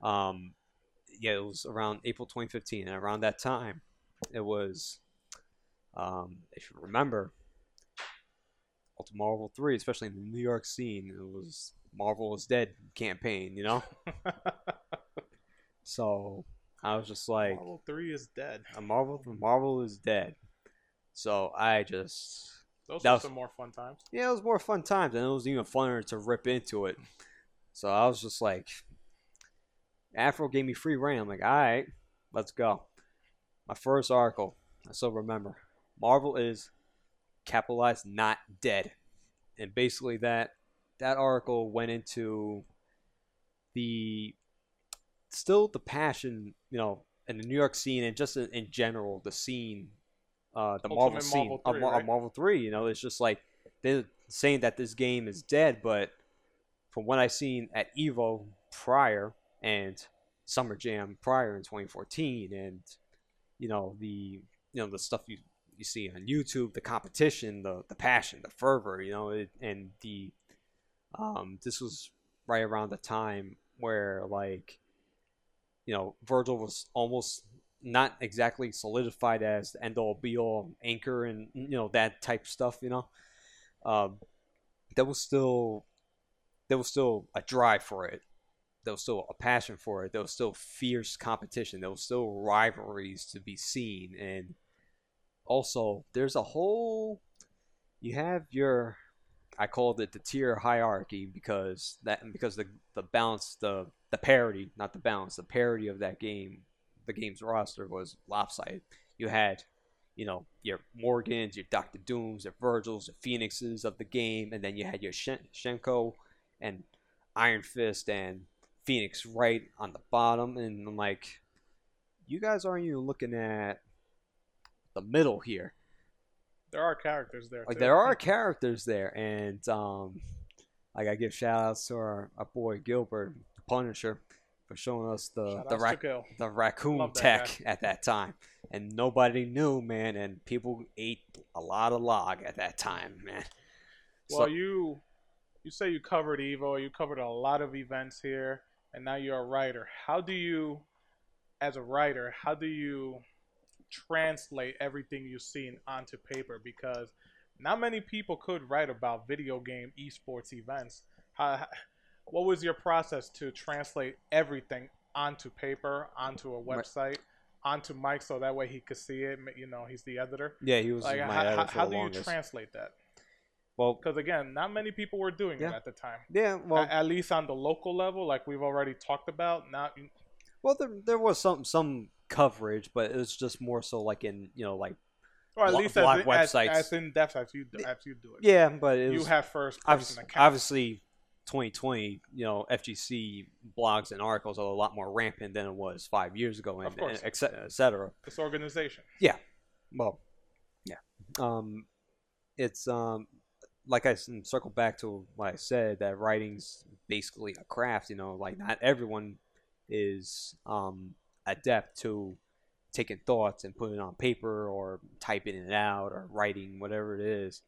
Um, yeah, it was around April 2015, and around that time, it was, um, if you remember, Ultimate Marvel 3, especially in the New York scene, it was Marvel is Dead campaign, you know. so I was just like, Marvel Three is dead. a Marvel Marvel is dead. So I just Those That were was- some more fun times. yeah, it was more fun times and it was even funner to rip into it. So I was just like Afro gave me free reign. I'm like, alright, let's go. My first article, I still remember. Marvel is capitalized not dead. And basically that that article went into the still the passion, you know, in the New York scene and just in, in general, the scene, uh, the Marvel scene, Marvel of 3, Mar- right? Marvel Three. You know, it's just like they're saying that this game is dead, but from what I seen at Evo prior and Summer Jam prior in 2014, and you know the you know the stuff you you see on YouTube, the competition, the the passion, the fervor, you know, it, and the um this was right around the time where like you know Virgil was almost not exactly solidified as the end all be all anchor and you know that type stuff. You know, um, there was still there was still a drive for it. There was still a passion for it. There was still fierce competition. There was still rivalries to be seen, and also there's a whole. You have your, I called it the tier hierarchy because that because the the balance the the parity not the balance the parity of that game, the game's roster was lopsided. You had you know, your Morrigans, your Doctor Dooms, your Virgils, your Phoenixes of the game, and then you had your Shen- Shenko and Iron Fist and Phoenix right on the bottom. And I'm like, you guys aren't even looking at the middle here. There are characters there. Like too. there are characters there, and um, like I give shout outs to our, our boy Gilbert, the Punisher, for showing us the the, outs rac- to Gil. the raccoon Love that tech at that time, and nobody knew, man, and people ate a lot of log at that time, man. Well, So- you you say you covered Evo, you covered a lot of events here, and now you're a writer. How do you, as a writer, how do you translate everything you've seen onto paper? Because not many people could write about video game esports events. How, what was your process to translate everything onto paper, onto a website, onto Mike, so that way he could see it? You know, he's the editor. yeah, he was Like, my how, editor how, how do you translate that? well, Because again, not many people were doing Yeah. it at the time. yeah, well, A- at least on the local level, like we've already talked about. Not well, there, there was some some coverage, but it was just more so like in you know like or at Blo- least blog as, in- as, websites. as in depth as you do, as you do it. yeah, but it you was have first obvi- person account. obviously 2020 you know fgc blogs and articles are a lot more rampant than it was five years ago and, Of course. and et cetera, et cetera. this organization. Yeah. Well yeah um it's um like i circle back to what i said that writing's basically a craft you know like not everyone is um adept to taking thoughts and putting it on paper or typing it out or writing whatever it is.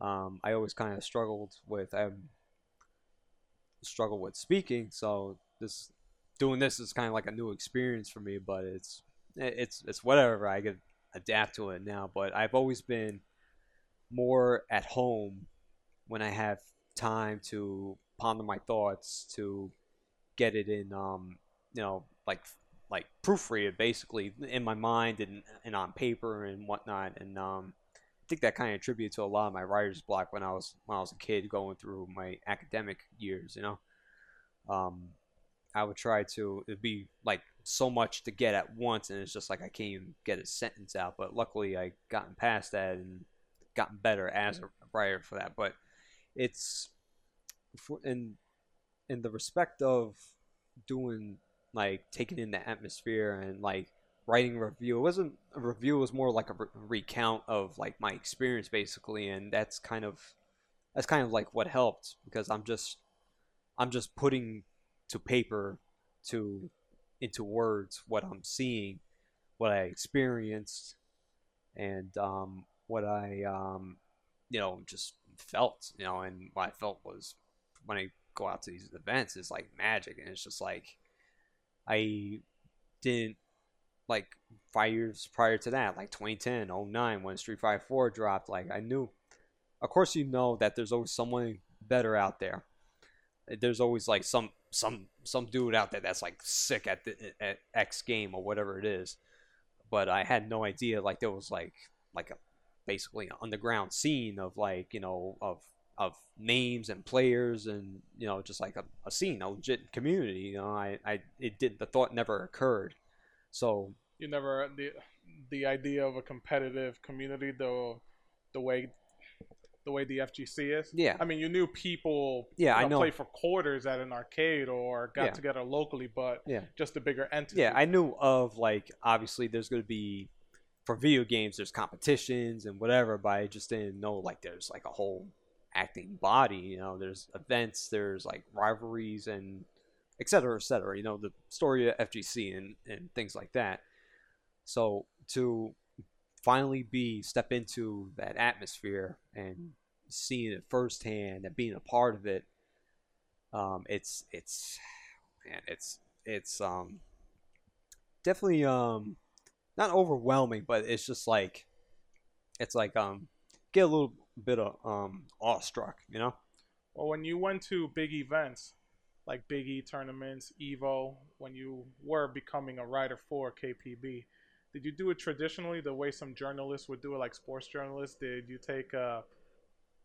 Um i always kind of struggled with i struggle with speaking so this doing this is kind of like a new experience for me but it's it's it's whatever i could adapt to it now but i've always been more at home when i have time to ponder my thoughts to get it in um you know like like proofread basically in my mind and and on paper and whatnot and um I think that kind of attributed to a lot of my writer's block when I was when I was a kid going through my academic years, you know. Um, I would try to it'd be like so much to get at once, and it's just like I can't even get a sentence out. But luckily, I gotten past that and gotten better as a writer for that. But it's for, in in the respect of doing like taking in the atmosphere and like writing a review. It wasn't a review; it was more like a re- recount of like my experience, basically, and that's kind of that's kind of like what helped because I'm just I'm just putting to paper to into words what I'm seeing, what I experienced, and um, what I um, you know just felt, you know, and what I felt was when I go out to these events is like magic, and it's just like I didn't like five years prior to that, like 2010, 09, when Street Fighter 4 dropped, like I knew, of course, you know that there's always someone better out there. There's always like some some some dude out there that's like sick at the at X game or whatever it is. But I had no idea like there was like like a basically an underground scene of like you know of of names and players and you know just like a, a scene a legit community you know i i it did the thought never occurred so You never the the idea of a competitive community, the the way the way the FGC is. Yeah. I mean, you knew people. Yeah, you I know. Play for quarters at an arcade or got Yeah. together locally, but Yeah. just a bigger entity. yeah i knew of like obviously there's going to be for video games there's competitions and whatever but i just didn't know like there's like a whole acting body you know there's events there's like rivalries and et cetera et cetera you know the story of fgc and and things like that. So to finally be step into that atmosphere and seeing it firsthand and being a part of it um it's it's man it's it's um definitely um not overwhelming, but it's just like it's like um get a little bit of um awestruck, you know. Well, when you went to big events like Big E tournaments, Evo, when you were becoming a writer for KPB, did you do it traditionally the way some journalists would do it, like sports journalists? Did you take a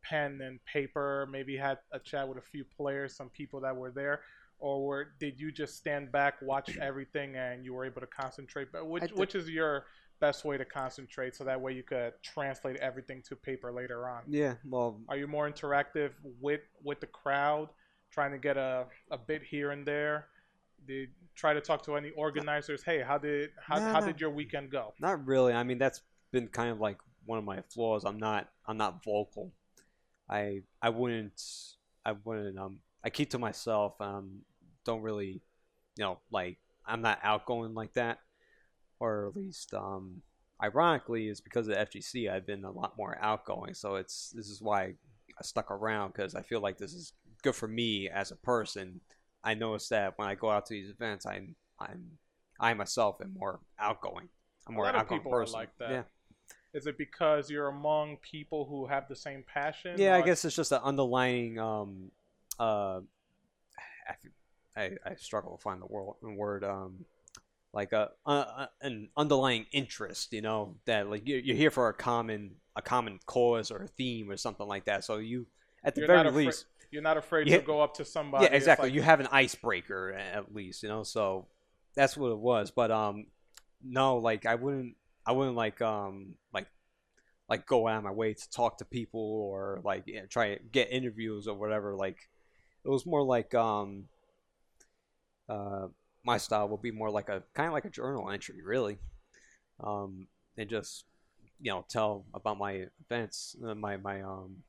pen and paper, maybe had a chat with a few players, some people that were there? Or were, did you just stand back, watch everything, and you were able to concentrate? But which, I which is your best way to concentrate so that way you could translate everything to paper later on? Yeah, well, Are you more interactive with with the crowd, trying to get a, a bit here and there? Did try to talk to any organizers? Hey, how did how, No, how did your weekend go? Not really. I mean, that's been kind of like one of my flaws. I'm not. I'm not vocal. I. I wouldn't. I wouldn't. Um. I keep to myself. Um. Don't really. You know, like I'm not outgoing like that, or at least. Um. Ironically, is because of the FGC, I've been a lot more outgoing. So it's. This is why I stuck around because I feel like this is good for me as a person. I notice that when I go out to these events, I'm. I'm. I myself am more outgoing. I'm A more lot of outgoing people are person. like that. Yeah. Is it because you're among people who have the same passion? Yeah, I guess it's just an underlying. Um, uh, I, I, I struggle to find the word. Word. Um, like a, uh, an underlying interest, you know, that like you're, you're here for a common a common cause or a theme or something like that. So you, at the You're very afraid- least, You're not afraid Yeah. to go up to somebody. yeah, exactly. like- you have an icebreaker at least, you know. So that's what it was. But um, no, like I wouldn't, I wouldn't like um, like like go out of my way to talk to people or like yeah, try to get interviews or whatever. Like it was more like um, uh, my style will be more like a kind of like a journal entry, really, um, and just you know tell about my events, uh, my my um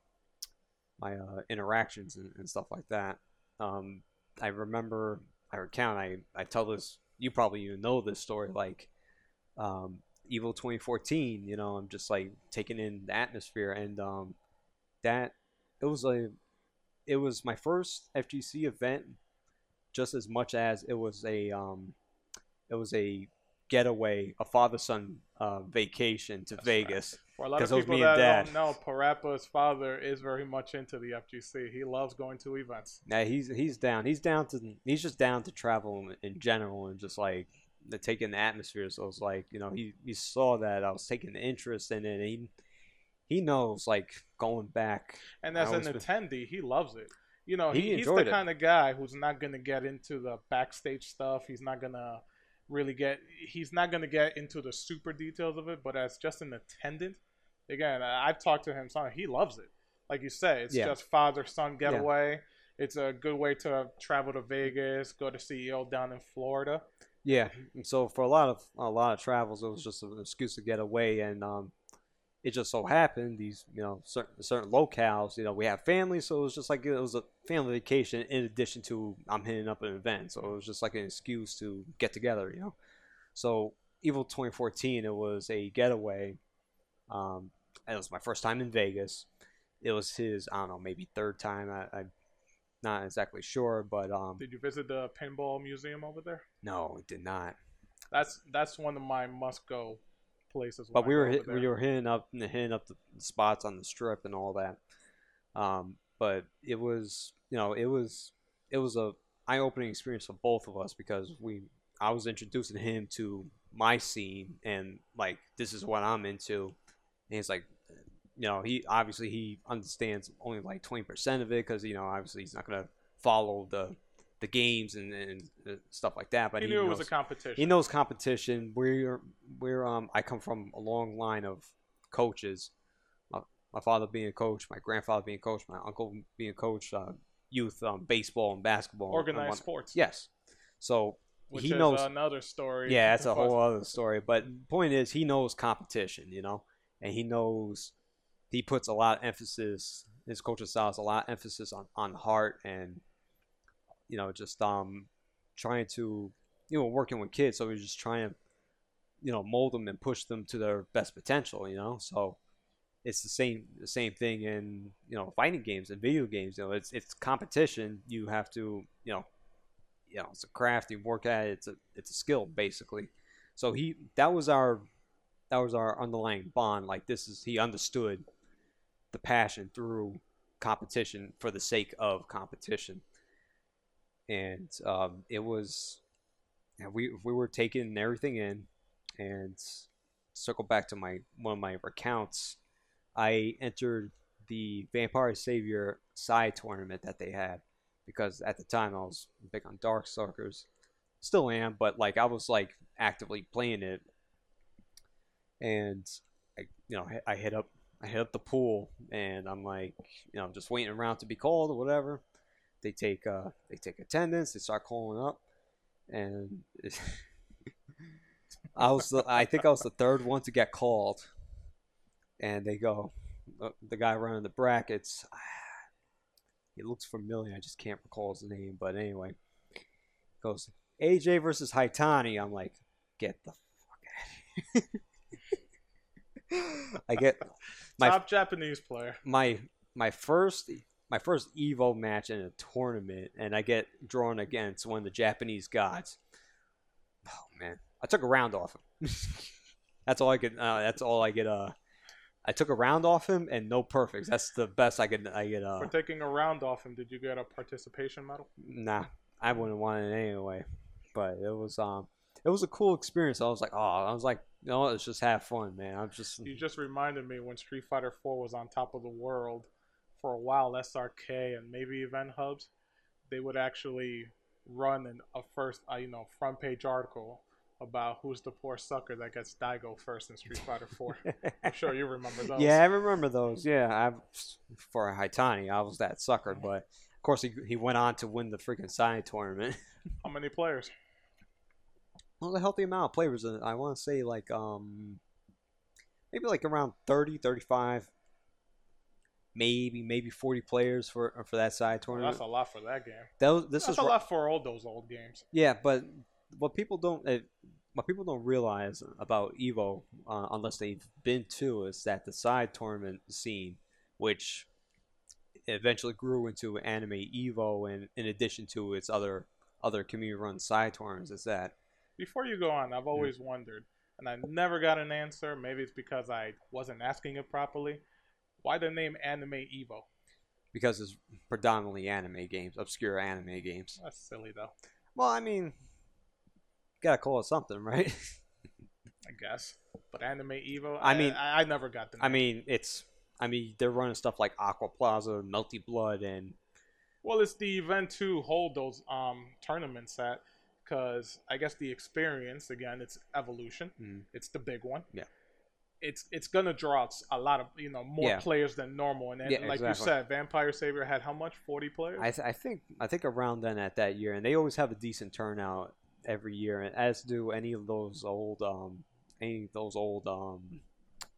my uh, interactions and, and stuff like that. Um, I remember, I recount, I, I tell this, you probably even know this story, like um, Evo 2014, you know, I'm just like taking in the atmosphere and um, that, it was a, it was my first FGC event just as much as it was a, um, it was a getaway, a father-son uh, vacation to That's right. Vegas. For a lot of people that don't know, Parappa's father is very much into the FGC. He loves going to events. Yeah, he's he's down. He's down to he's just down to travel in, general and just like the taking the atmosphere. So it's like you know he he saw that I was taking interest in it. And he he knows like going back. And as an attendee, he loves it. You know, He he, he's the it. kind of guy who's not going to get into the backstage stuff. He's not going to really get. He's not going to get into the super details of it. But as just an attendant, again, I've talked to him. Son, he loves it. Like you say, it's Yeah. just father son getaway. It's a good way to travel to Vegas, go to CEO down in Florida. Yeah. And so for a lot of a lot of travels, it was just an excuse to get away, and um, it just so happened these you know certain certain locales. You know, we have families, so it was just like it was a family vacation in addition to I'm hitting up an event. So it was just like an excuse to get together. You know, so Evo 2014, it was a getaway. Um, and it was my first time in Vegas. It was his I don't know maybe third time. I, I'm not exactly sure, but um, Did you visit the pinball museum over there? no, it did not. That's that's one of my must go places. But we were hit, we were hitting up hitting up the spots on the strip and all that. Um, but it was you know it was it was a eye opening experience for both of us because we I was introducing him to my scene and like this is what I'm into, and he's like, you know he obviously he understands only like twenty percent of it because you know obviously he's not gonna follow the the games and, and stuff like that. But he he, knew it knows, was a competition. he knows competition. We're we're um I come from a long line of coaches. My, my father being a coach, my grandfather being a coach, my uncle being a coach, uh, youth um, baseball and basketball. organized one- sports. Yes. So which he knows. another story. yeah, that's a whole other story. But the point is, he knows competition, you know, and he knows he puts a lot of emphasis. His coaching style is a lot of emphasis on on heart and you know just um trying to you know working with kids. So he's just trying to you know mold them and push them to their best potential. You know, so it's the same the same thing in you know fighting games and video games. You know, it's it's competition. You have to you know you know it's a craft you work at it. it's a it's a skill basically so he that was our that was our underlying bond. Like this is he understood the passion through competition for the sake of competition, and um, it was and we we were taking everything in, and circle back to my one of my recounts. I entered the Vampire Savior side tournament that they had because at the time I was big on Darkstalkers, still am, but like I was like actively playing it, and I you know I hit up I hit up the pool and I'm like you know just waiting around to be called or whatever. They take uh they take attendance, they start calling up, and I was the, I think I was the third one to get called, and they go uh, the guy running the brackets. He looks familiar. I just can't recall his name. But anyway, goes AJ versus Haitani. I'm like, get the fuck out of here. I get my Top Japanese player. my my first my first Evo match in a tournament, and I get drawn against one of the Japanese gods. Oh man, I took a round off him. that's all I could. Uh, that's all I get. Uh, I took a round off him and no perfects. That's the best I could. I get. Uh, For taking a round off him, did you get a participation medal? nah, I wouldn't want it anyway. But it was um, it was a cool experience. I was like, oh, I was like, you know, let's just have fun, man. I'm just You just reminded me when Street Fighter 4 was on top of the world for a while, SRK and maybe Event Hubs, they would actually run an, a first, uh, you know, front page article about who's the poor sucker that gets Daigo first in Street Fighter 4. I'm sure you remember those. Yeah, I remember those. Yeah, I for Haitani, I was that sucker, but of course he he went on to win the freaking side tournament. How many players? Well, a healthy amount of players. and I want to say like um maybe like around 30, 35 maybe maybe 40 players for for that side Well, tournament. that's a lot for that game. that was, this that's is a lot for all those old games. Yeah, but what people don't uh, what people don't realize about Evo, uh, unless they've been to, is that the side tournament scene, which eventually grew into Anime Evo, and in addition to its other other community-run side tournaments, is that Before you go on, I've always wondered, and I never got an answer. Maybe it's because I wasn't asking it properly. Why the name Anime Evo? because it's predominantly anime games, obscure anime games. That's silly though. Well, I mean, gotta call it something, right? I guess. But Anime Evo. I mean- I, I never got the. Name. I mean, it's. I mean, they're running stuff like Aquapazza, Melty Blood, and well, it's the event to hold those um tournaments at, because I guess the experience again, it's evolution. Mm. It's the big one. Yeah. It's it's gonna draw out a lot of you know more Yeah. players than normal, and then, Yeah, like exactly. you said, Vampire Savior had how much? Forty players. I, th- I think I think around then at that year, and they always have a decent turnout every year, and as do any of those old um any of those old um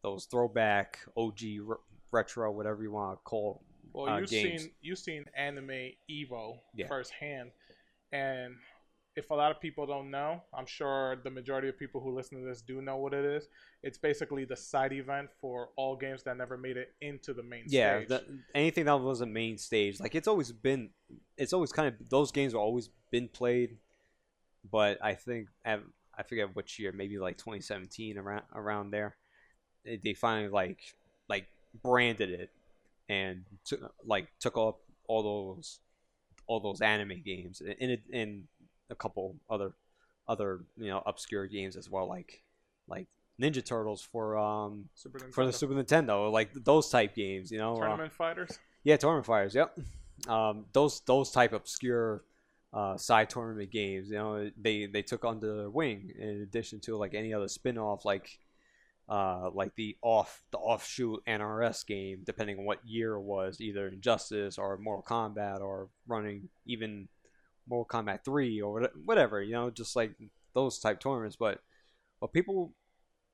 those throwback OG re- retro whatever you want to call Well, uh, you've games. seen you've seen anime Evo Yeah. firsthand, and if a lot of people don't know, I'm sure the majority of people who listen to this do know what it is. It's basically the side event for all games that never made it into the main yeah stage. Yeah, anything that was a main stage like it's always been it's always kind of those games have always been played but i think at, i forget which year maybe like 2017 around around there they finally like like branded it and took like took up all those all those anime games in a, in a couple other other you know obscure games as well like like ninja turtles for um Super for the Super Nintendo, like those type games, you know. uh, tournament fighters. yeah, tournament Fighters. Yep. Um, those those type obscure uh, side tournament games, you know, they they took under their wing in addition to like any other spin-off, like uh, like the off the offshoot NRS game, depending on what year it was, either Injustice or Mortal Kombat or running even Mortal Kombat Three or whatever, you know, just like those type tournaments. But what people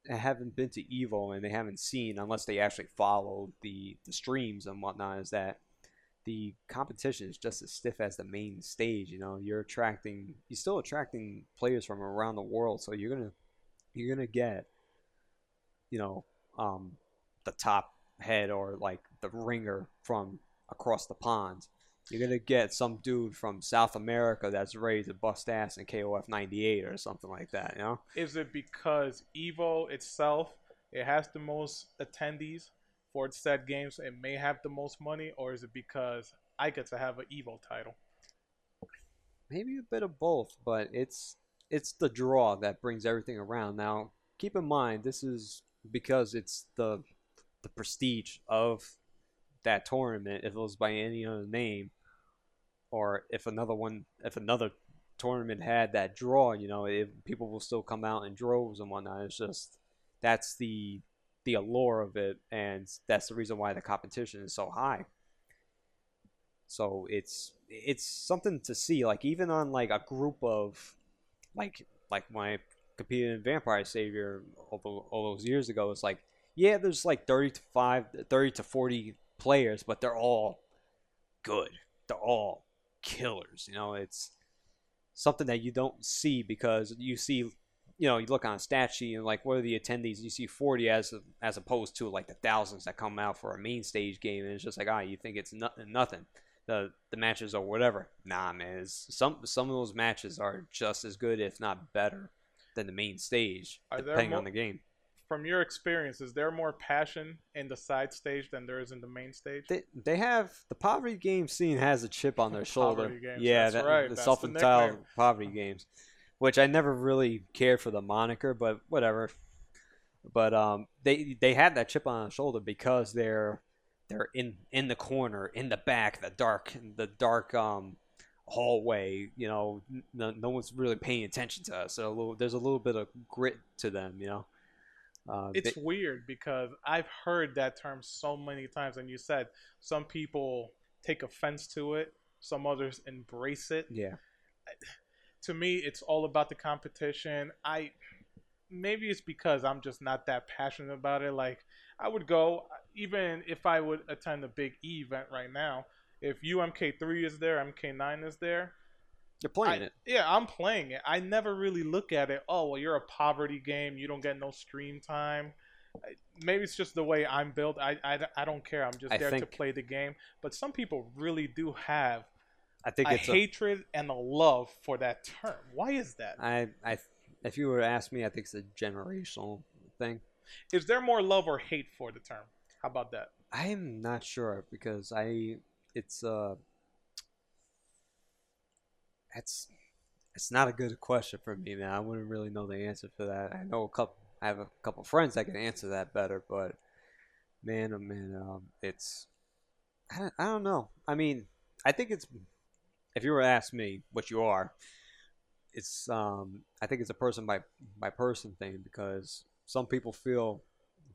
haven't been to Evo and they haven't seen unless they actually follow the, the streams and whatnot is that the competition is just as stiff as the main stage. You know, you're attracting, you're still attracting players from around the world, so you're gonna you're gonna get, you know, um, the top head or like the ringer from across the pond. You're gonna get some dude from South America that's ready to bust ass in KOF 98 or something like that. You know. Is it because Evo itself it has the most attendees for its said games, it may have the most money, or is it because I get to have an Evo title? maybe a bit of both, but it's it's the draw that brings everything around. Now, keep in mind this is because it's the the prestige of that tournament. If it was by any other name, or if another one, if another tournament had that draw, you know, it, people will still come out in droves and whatnot. It's just that's the the allure of it, and that's the reason why the competition is so high. So it's it's something to see. Like even on like a group of like like my competing in Vampire Savior all, tho- all those years ago, it's like yeah, there's like 30 to 5, 30 to 40 players, but they're all good. They're all killers. You know, it's something that you don't see because you see, you know, you look on a stat sheet and like what are the attendees? You see 40 as as opposed to like the thousands that come out for a main stage game, and it's just like ah, you think it's nothing, nothing. The the matches or whatever. Nah, man, some some of those matches are just as good, if not better, than the main stage, Are depending mo- on the game. From your experience, is there more passion in the side stage than there is in the main stage? They, they have the poverty game scene has a chip on their shoulder. Games, yeah, that's that, right, the self-entitled poverty games, which I never really cared for the moniker, but whatever. But um, they they have that chip on their shoulder because they're they're in in the corner, in the back, the dark the dark um hallway. You know, no, no one's really paying attention to us. So a little, there's a little bit of grit to them. You know. Uh, It's they- weird because I've heard that term so many times, and you said some people take offense to it, some others embrace it. yeah. To me, it's all about the competition. I maybe it's because I'm just not that passionate about it. Like I would go, even if I would attend a big E event right now. If UMK3 is there, MK9 is there, You're playing I- it. Yeah, I'm playing it. I never really look at it. Oh, well, you're a poverty game. You don't get no stream time. Maybe it's just the way I'm built. I, I, I don't care. I'm just I there to play the game. But some people really do have I think a it's a, hatred and a love for that term. Why is that? I, I, if you were to ask me, I think it's a generational thing. Is there more love or hate for the term? How about that? I'm not sure because I, it's uh, it's, it's not a good question for me, man. I wouldn't really know the answer for that. I know a couple, I have a couple friends that can answer that better, but man, oh man, um, it's, I don't, I don't know. I mean, I think it's, if you were to ask me what you are, it's um I think it's a person by by person thing because some people feel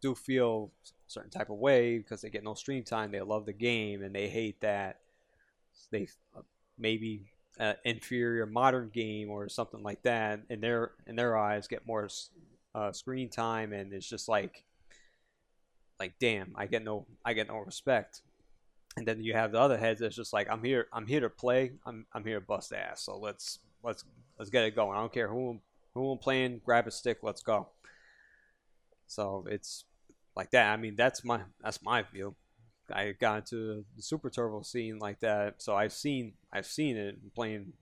do feel a certain type of way because they get no stream time. They love the game and they hate that they maybe uh, inferior modern game or something like that in their in their eyes get more uh, screen time and it's just like like damn I get no I get no respect. And then you have the other heads that's just like I'm here I'm here to play I'm I'm here to bust ass so let's let's let's get it going. I don't care who I'm, who I'm playing. Grab a stick. Let's go. So it's like that. I mean, that's my that's my view. I got into the Super Turbo scene like that, so I've seen I've seen it playing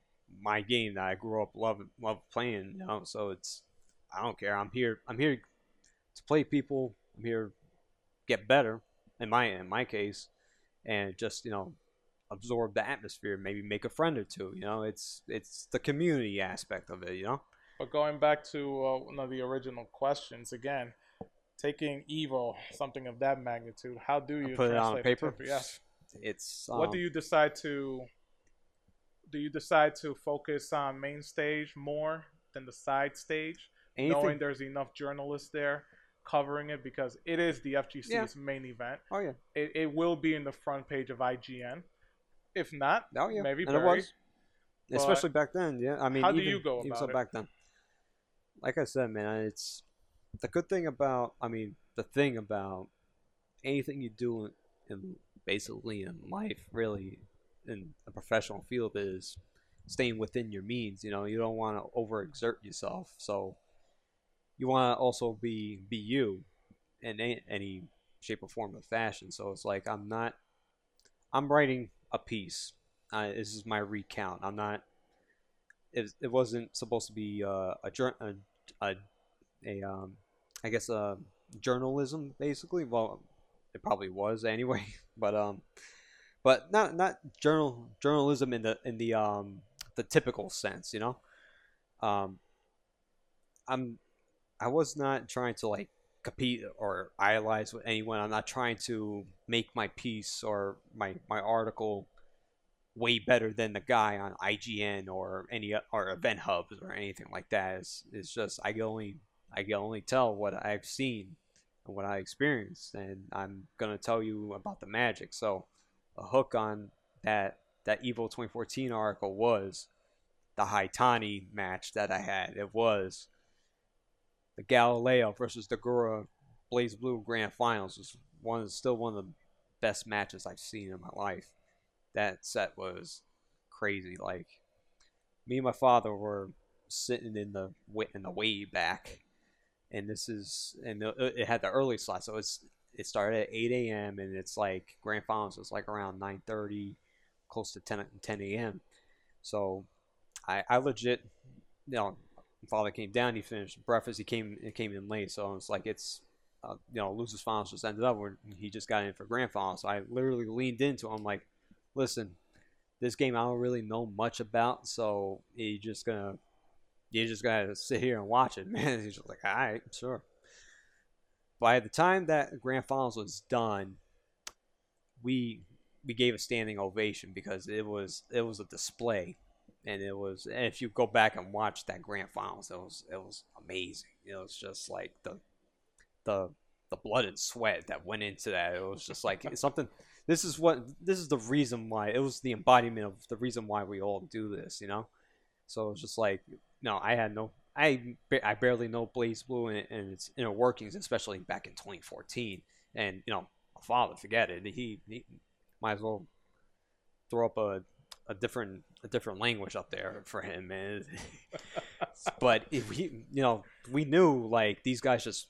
my game that I grew up loving love playing. You know, so it's I don't care. I'm here. I'm here to play people. I'm here get better. In my in my case, and just you know absorb the atmosphere, maybe make a friend or two. You know, it's it's the community aspect of it. You know, But going back to uh, one of the original questions again, taking Evo, something of that magnitude, how do you put it on translate paper. Yes. It's what um, do you decide to do you decide to focus on main stage more than the side stage anything? knowing there's enough journalists there covering it because it is the fgc's Yeah. main event oh yeah, it, it will be in the front page of ign if not oh yeah, maybe and it was, especially back then. Yeah, I mean, how do even, you go even so it? back then. Like I said, man, it's the good thing about. I mean, the thing about anything you do in, in basically in life, really, in a professional field, is staying within your means. You know, you don't want to overexert yourself, so you want to also be be you in any, any shape or form of fashion. So it's like I'm not. I'm writing a piece. Uh, this is my recount. I'm not. It, it wasn't supposed to be uh, a, a a a um I guess a journalism basically. Well, it probably was anyway, but um, but not not journal journalism in the in the um the typical sense, you know. Um, I'm I was not trying to like compete or idolize with anyone. I'm not trying to make my piece or my my article way better than the guy on IGN or any or Event Hubs or anything like that. It's, it's just I can only I can only tell what I've seen and what I experienced, and I'm gonna tell you about the magic. So a hook on that that Evo 2014 article was the Haitani match that I had. It was the Galileo versus the Gura BlazBlue Grand Finals was one still one of the best matches I've seen in my life. That set was crazy. Like me and my father were sitting in the in the way back, and this is and it had the early slot, so it's it started at 8 a.m. and it's like grand finals was like around 9:30, close to 10 10 a.m. So I I legit, you know, father came down, he finished breakfast, he came he came in late, so it's like it's uh, you know losers finals just ended up where he just got in for grand finals. So I literally leaned into him like, listen, this game I don't really know much about, so you just gonna you just gotta sit here and watch it, man. He's just like, all right, sure. By the time that grand finals was done, we we gave a standing ovation because it was it was a display and it was and if you go back and watch that grand finals it was it was amazing it was just like the the the blood and sweat that went into that it was just like something this is what this is the reason why it was the embodiment of the reason why we all do this you know so it's just like no i had no i i barely know BlazBlue and, and its inner workings especially back in 2014 and you know my father forget it he, he might as well throw up a a different a different language up there for him, man. but if we, you know, we knew like these guys just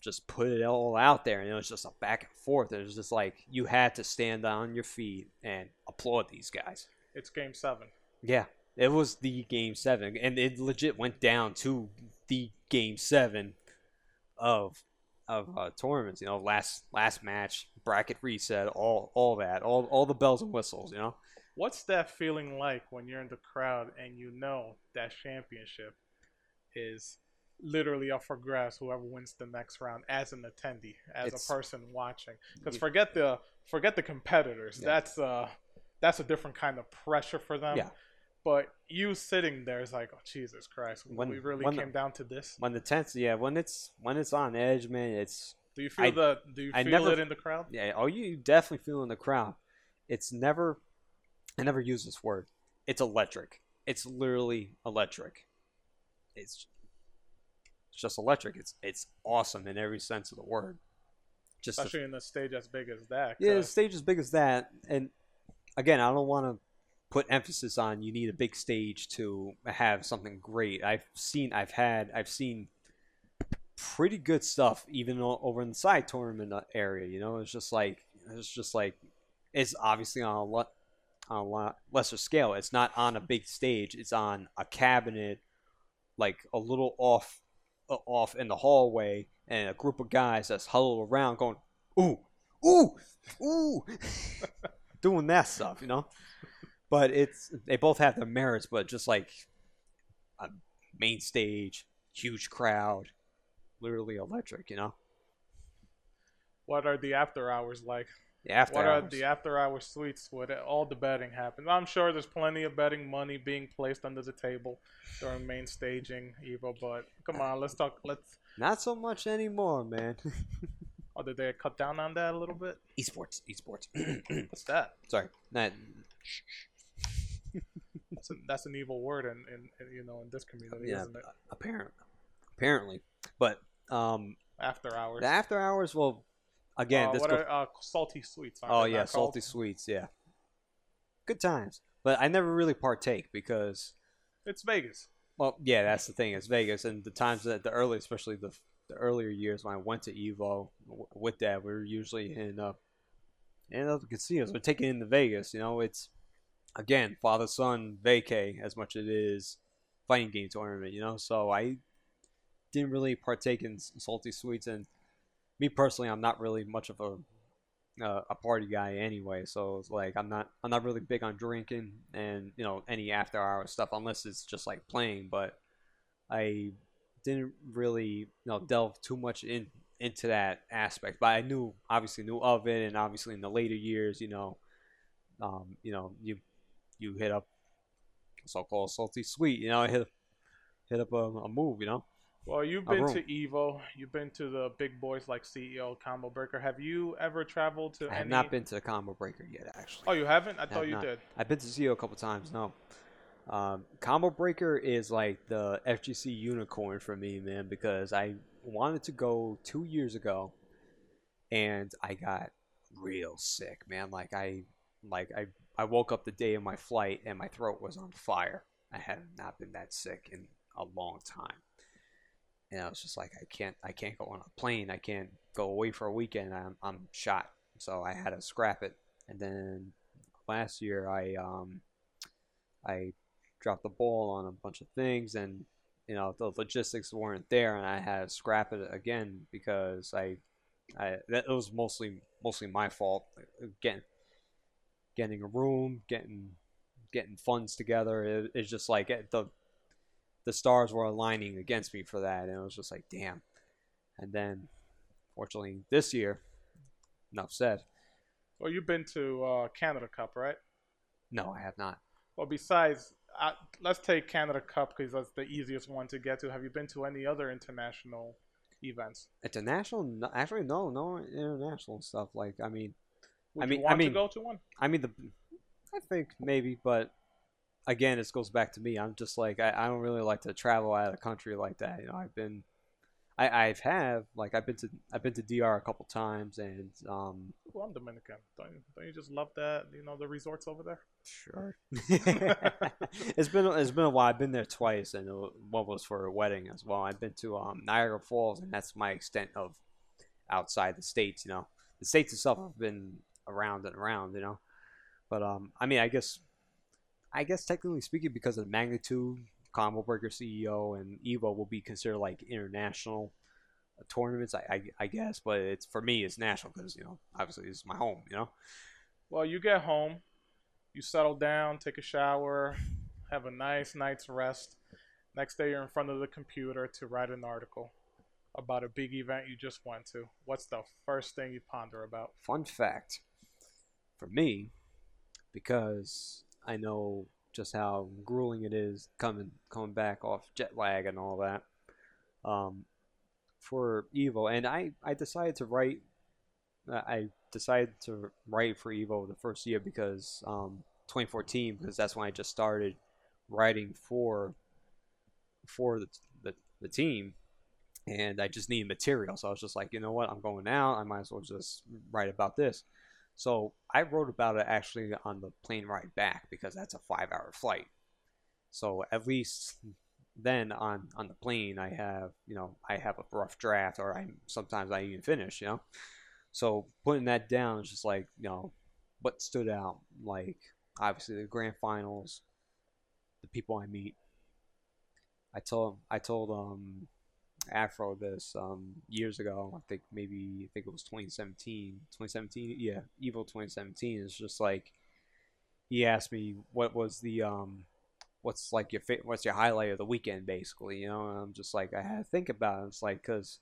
just put it all out there, and it was just a back and forth. It was just like you had to stand on your feet and applaud these guys. It's game seven. Yeah, it was the game seven, and it legit went down to the game seven of of uh, tournaments. You know, last last match, bracket reset, all all that, all all the bells and whistles. You know. What's that feeling like when you're in the crowd and you know that championship is literally up for grabs? Whoever wins the next round, as an attendee, as It's- a person watching, because forget the forget the competitors. Yeah. That's uh that's a different kind of pressure for them. Yeah. But you sitting there is like, oh Jesus Christ, When- we really when the- came down to this. When the tense, yeah, when it's when it's on edge, man, it's Do you feel I- the? Do you I feel never- it in the crowd? yeah. Oh, you definitely feel in the crowd. It's never, I never use this word. It's electric. It's literally electric. It's, it's just electric. It's it's awesome in every sense of the word. Just the Especially in a stage as big as that. Yeah, the 'cause stage as big as that, and again, I don't want to put emphasis on you need a big stage to have something great. I've seen, I've had, I've seen pretty good stuff even over in the side tournament uh, area. You know, it's just like it's just like it's obviously on a lot on a lot lesser scale. It's not on a big stage. It's on a cabinet, like a little off uh, off in the hallway, and a group of guys that's huddled around going, "Ooh, ooh, ooh," doing that stuff, you know. But it's they both have their merits, but just like a main stage, huge crowd, literally electric, you know. what are the after hours like? The after what are the after hour suites where all the betting happens? I'm sure there's plenty of betting money being placed under the table during main staging, Evo. But come on, let's talk. Let's. Not so much anymore, man. Oh, did they cut down on that a little bit? esports, esports. What's that? Sorry, not. That's, a, that's an evil word in, in, in you know in this community, Yeah, isn't it? apparently, apparently, but um, After hours. the after hours. Well, again, Uh, this what are uh, salty suites? Oh yeah, called? salty suites. Yeah, good times. But I never really partake because, It's Vegas. well, yeah, that's the thing. It's Vegas, and the times that the early, especially the the earlier years when I went to Evo w- with Dad, we were usually in uh in other casinos. We're taking into Vegas. You know, it's again father son vacay as much as it is fighting game tournament. You know, so I didn't really partake in salty suites and me personally, I'm not really much of a uh, a party guy anyway. So it's like I'm not I'm not really big on drinking and you know any after hours stuff unless it's just like playing. But I didn't really you know delve too much in into that aspect. But I knew obviously knew of it, and obviously in the later years, you know, um, you know you you hit up so-called salty suite, you know, I hit hit up a, a move, you know. Well, you've been to Evo. You've been to the big boys like CEO, Combo Breaker. Have you ever traveled to I have any? not been to combo breaker yet, actually. Oh, you haven't? I have thought you not. did. I've been to CEO a couple times. No, um, Combo Breaker is like the FGC unicorn for me, man, because I wanted to go two years ago, and I got real sick, man. Like I, like I, I woke up the day of my flight and my throat was on fire. I had not been that sick in a long time, and I was just like, I can't, I can't go on a plane. I can't go away for a weekend. I'm, I'm shot. So I had to scrap it, and then last year I um I dropped the ball on a bunch of things and you know the logistics weren't there and I had to scrap it again because I I that it was mostly mostly my fault getting getting a room getting getting funds together it, it's just like the the stars were aligning against me for that and it was just like damn and then fortunately this year enough said Well, you've been to uh, Canada Cup, right? no I have not Well, besides, uh, let's take Canada Cup because that's the easiest one to get to. Have you been to any other international events? International? No, actually, no, no international stuff. Like, I mean, Would I mean- you I mean- to go to one? I mean the, I think maybe, but again, this goes back to me. I'm just like I, I don't really like to travel out of the country like that. You know, I've been, I I've have like I've been to I've been to DR a couple times and um Well, I'm Dominican. Don't you, don't you just love that? You know the resorts over there. sure. it's been it's been a while. I've been there twice, and it- one was for a wedding as well. I've been to um, Niagara Falls, and that's my extent of outside the states. You know, the states itself have been around and around. You know, but um, I mean, I guess, I guess technically speaking, because of the magnitude, Combo Breaker CEO and Evo will be considered like international uh, tournaments. I, I I guess, but it's for me, it's national because you know, obviously, it's my home. You know. Well, you get home, you settle down, take a shower, have a nice night's rest. Next day, you're in front of the computer to write an article about a big event you just went to. What's the first thing you ponder about? Fun fact for me, because I know just how grueling it is coming coming back off jet lag and all that. Um, for Evo, and I I decided to write. uh, I decided to write for Evo the first year because um 2014 because that's when I just started writing for for the the, the team and I just needed material. So I was just like, you know what, I'm going out. I might as well just write about this. So I wrote about it actually on the plane ride back because that's a five hour flight. So at least then on on the plane I have you know I have a rough draft or I sometimes I even finish you know. So putting that down is just like you know what stood out like obviously the grand finals, the people I meet. I told I told um Afro this um years ago. I think maybe I think it was 2017. 2017, yeah, Evo 2017. It's just like he asked me what was the um what's like your fa- what's your highlight of the weekend basically, you know. And I'm just like I had to think about it. It's like cuz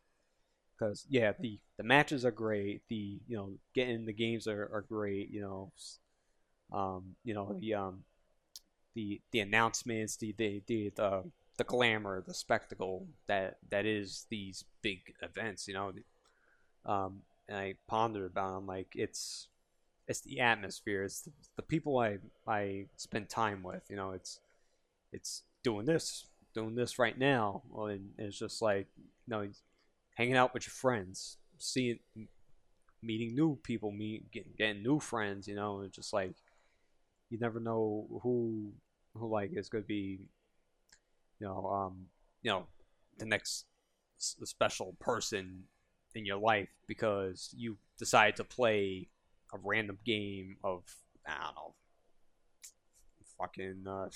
cuz yeah, the the matches are great. The you know getting the games are, are great. You know, um you know the um the the announcements, the the the, the the glamour, the spectacle that that is these big events, you know. Um, and I pondered about. I'm like, it's it's the atmosphere, it's the, the people I I spend time with, you know. It's it's doing this, doing this right now, and it's just like, you know, hanging out with your friends, seeing, meeting new people, meet getting, getting new friends, you know, and just like you never know who who like is gonna be you know, um, you know, the next special person in your life because you decide to play a random game of I don't know, fucking uh,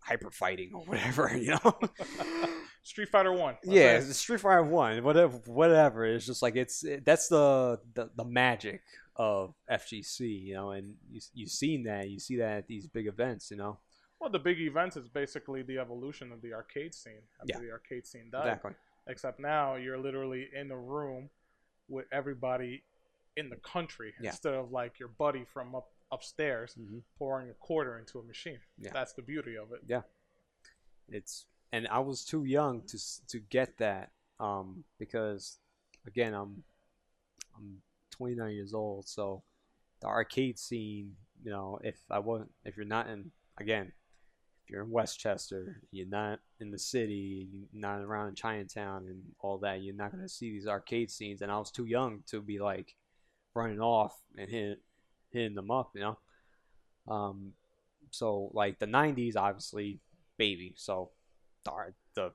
hyper fighting or whatever, you know. Street Fighter One. Yeah, the Street Fighter One, whatever, whatever. It's just like it's it, that's the, the the magic of FGC, you know, and you you've seen that, you see that at these big events, you know. Well, the big events is basically the evolution of the arcade scene after Yeah. the arcade scene died. Exactly. Except now you're literally in a room with everybody in the country Yeah. instead of like your buddy from up upstairs hmm pouring a quarter into a machine. Yeah. That's the beauty of it. Yeah. It's and I was too young to to get that um because again I'm I'm 29 years old, so the arcade scene, you know, if I wasn't if you're not in again, if you're in Westchester, you're not in the city, you're not around in Chinatown and all that, you're not gonna see these arcade scenes. And I was too young to be like running off and hit, hitting them up, you know. Um, so like the '90s, obviously, baby. So the the,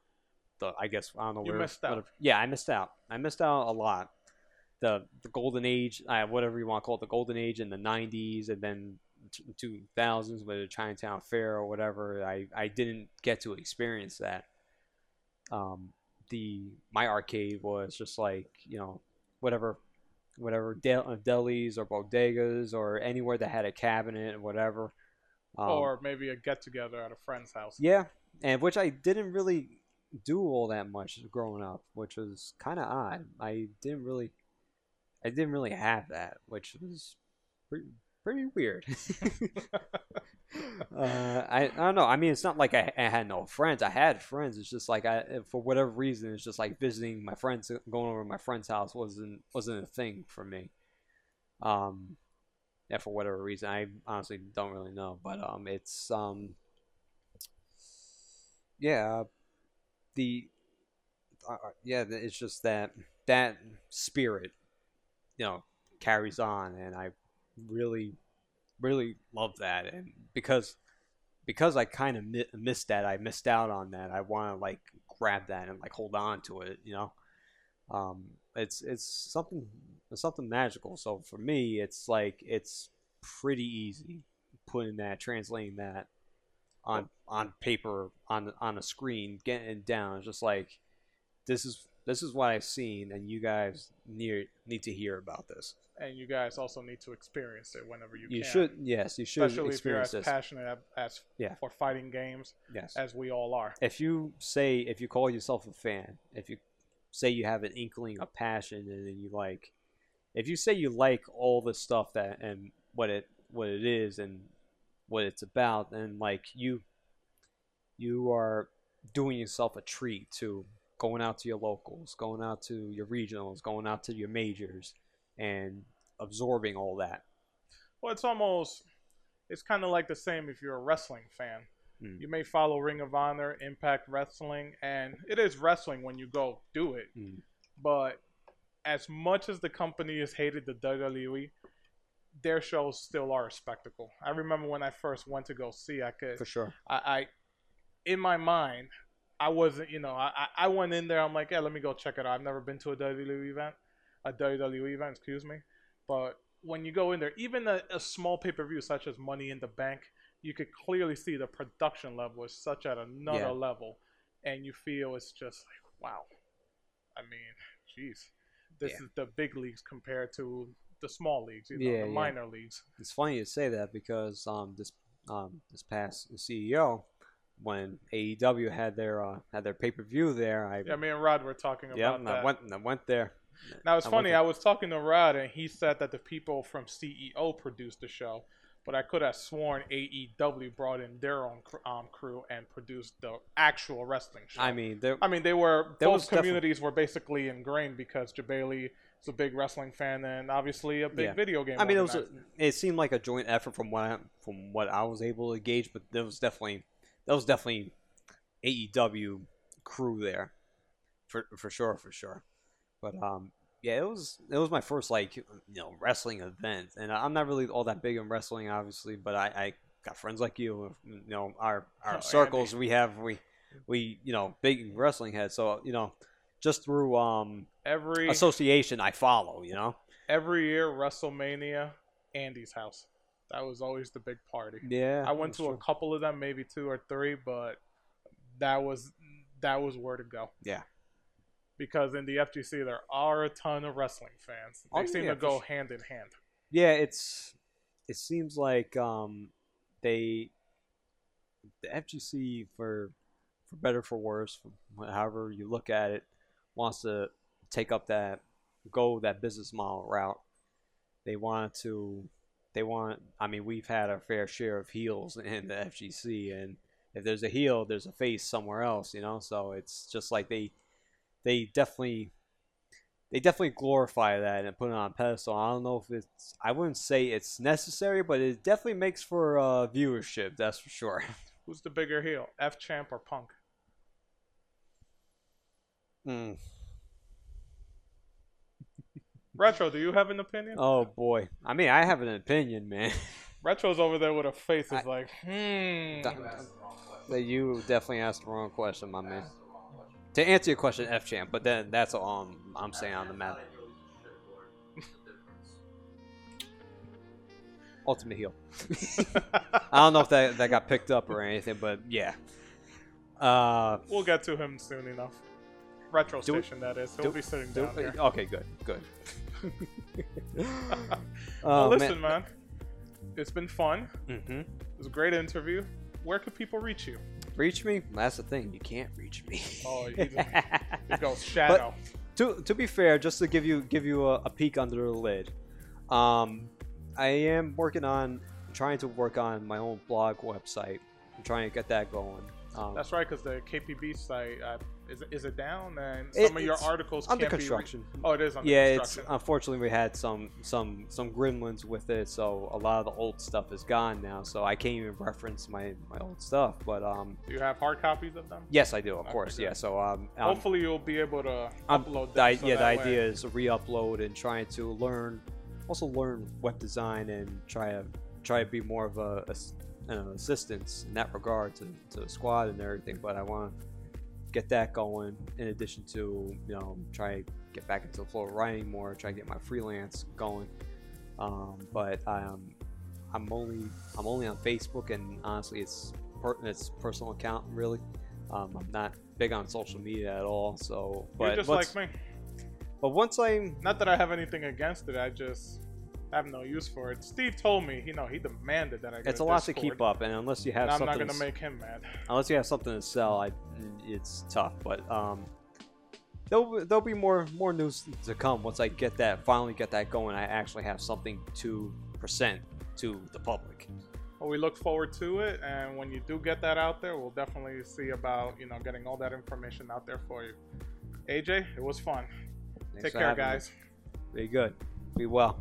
the I guess I don't know where You where. missed out. what- yeah, I missed out. I missed out a lot. The the golden age, uh, whatever you want to call it, the golden age in the '90s, and then t- 2000s with the Chinatown Fair or whatever. I I didn't get to experience that. Um, the my arcade was just like you know whatever whatever del- uh, delis or bodegas or anywhere that had a cabinet or whatever. Um, or maybe a get together at a friend's house. yeah, and which I didn't really do all that much growing up, which was kind of odd. I didn't really, I didn't really have that, which was pretty, pretty weird. uh, I, I don't know. I mean, it's not like I, I had no friends. I had friends. It's just like I, for whatever reason, it's just like visiting my friends, going over to my friend's house wasn't wasn't a thing for me. Um, yeah, for whatever reason, I honestly don't really know. But um, it's um, yeah, the uh, uh, yeah, it's just that that spirit, you know, carries on, and I really, really love that, and because because I kind of mi- missed that, I missed out on that. I want to like grab that and like hold on to it, you know. Um, it's it's something it's something magical. So for me, it's like it's pretty easy putting that, translating that on on paper on on a screen, getting it down. It's just like this is this is what I've seen, and you guys need need to hear about this. And you guys also need to experience it whenever you, can. You can. should yes, you should experience it. Especially if you're as this. passionate as Yeah. for fighting games Yes. as we all are. if you say if you call yourself a fan, if you say you have an inkling of passion and then you like if you say you like all the stuff that and what it what it is and what it's about and like you you are doing yourself a treat to going out to your locals, going out to your regionals, going out to your majors and absorbing all that. Well, it's almost, it's kind of like the same if you're a wrestling fan. Mm. You may follow Ring of Honor, Impact Wrestling, and it is wrestling when you go do it. Mm. But as much as the company has hated the WWE, their shows still are a spectacle. I remember when I first went to go see, I could, For sure. I, I in my mind, I wasn't, you know, I, I I went in there. I'm like, yeah, let me go check it out. I've never been to a WWE event, a WWE event, excuse me. But when you go in there, even a, a small pay per view such as Money in the Bank, you could clearly see the production level is such at another Yeah. level, and you feel it's just like, wow. I mean, jeez, this Yeah. is the big leagues compared to the small leagues, you know, Yeah, the yeah. minor leagues. It's funny you say that because um this um this past CEO when AEW had their uh, had their pay per view there, I Yeah, me and Rod were talking yeah, about I that. went and I went there. Now it's I funny. I was talking to Rod, and he said that the people from CEO produced the show, but I could have sworn AEW brought in their own um, crew and produced the actual wrestling show. I mean, there I mean, they were both defi- communities were basically ingrained because Jebailey is a big wrestling fan and obviously a big Yeah. video game. I mean, it was a, it seemed like a joint effort from what I, from what I was able to gauge, but there was definitely there was definitely AEW crew there, for for sure, for sure. But um, yeah, it was it was my first like you know wrestling event, and I'm not really all that big in wrestling, obviously, but I, I got friends like you, you know, our our Oh, circles we have we we you know big wrestling heads, so you know just through um every association I follow, you know. every year WrestleMania, Andy's house. That was always the big party. Yeah, I went to a couple of them, maybe two or three, but that was that was where to go. Yeah. Because in the FGC there are a ton of wrestling fans. They Oh, seem yeah, to go sure. hand in hand. Yeah, it's it seems like um they the FGC for for better for worse, for however you look at it, wants to take up that go that business model route. They want to they want I mean we've had our fair share of heels in the FGC and if there's a heel there's a face somewhere else, you know? So it's just like they they definitely they definitely glorify that and put it on a pedestal. I don't know if it's I wouldn't say it's necessary, but it definitely makes for uh, viewership. That's for sure. Who's the bigger heel, FChamp or Punk? Mm. Retro, do you have an opinion? Oh boy. I mean, I have an opinion, man. Retro's over there with a face. Is like, hmm. You asked the wrong question. That you definitely asked the wrong question, my man. To answer your question, FChamp, but then that's all I'm, I'm saying on the That's map. not a heel, he's a shitboard. What's the difference? Ultimate heel. I don't know if that that got picked up or anything, but yeah. Uh, we'll get to him soon enough. Retro Do we- station, that is. He'll do- be sitting do- down here. okay, good, good. well, oh, listen, man. It's been fun. Mm-hmm. It was a great interview. Where could people reach you? Reach me? That's the thing. You can't reach me. Oh, he's It goes shadow. to to be fair, just to give you give you a, a peek under the lid, um, I am working on trying to work on my own blog website. I'm trying to get that going. Um, That's right, because the KPB site uh, is is it down, and It- some of your articles under construction. Be re- oh, it is under yeah, it's unfortunately we had some some some gremlins with it, so a lot of the old stuff is gone now. So I can't even reference my my old stuff. But um, Do you have hard copies of them? yes, I do, of Okay, course. good. Yeah, so um, um, Hopefully, you'll be able to I'm- upload the, so yeah, the way- idea is to re-upload and trying to learn, also learn web design and try to try to be more of a, ass- an assistance in that regard to, to the squad and everything. But I want to get that going in addition to you know try to get back into the flow of writing more, try to get my freelance going. Um, but um, I'm only I'm only on Facebook and honestly it's per, it's personal account really. Um, I'm not big on social media at all. So, but You're just like me. but once I'm Not that I have anything against it. I just have no use for it. Steve told me, you know, he demanded that I. Get it's a lot to keep up, and unless you have And I'm something, not gonna to, make him mad. unless you have something to sell, I, it's tough. But um, there'll be- there'll be more more news to come once I get that finally get that going. I actually have something to present to the public. Well, we look forward to it, and when you do get that out there, we'll definitely see about you know getting all that information out there for you. AJ, it was fun. Thanks Take care, having me. guys. Be good. Be well.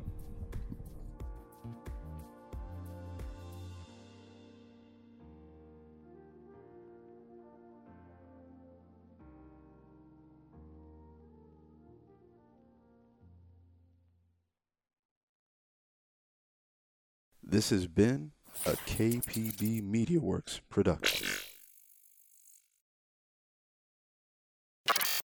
This has been a KPB MediaWorks production.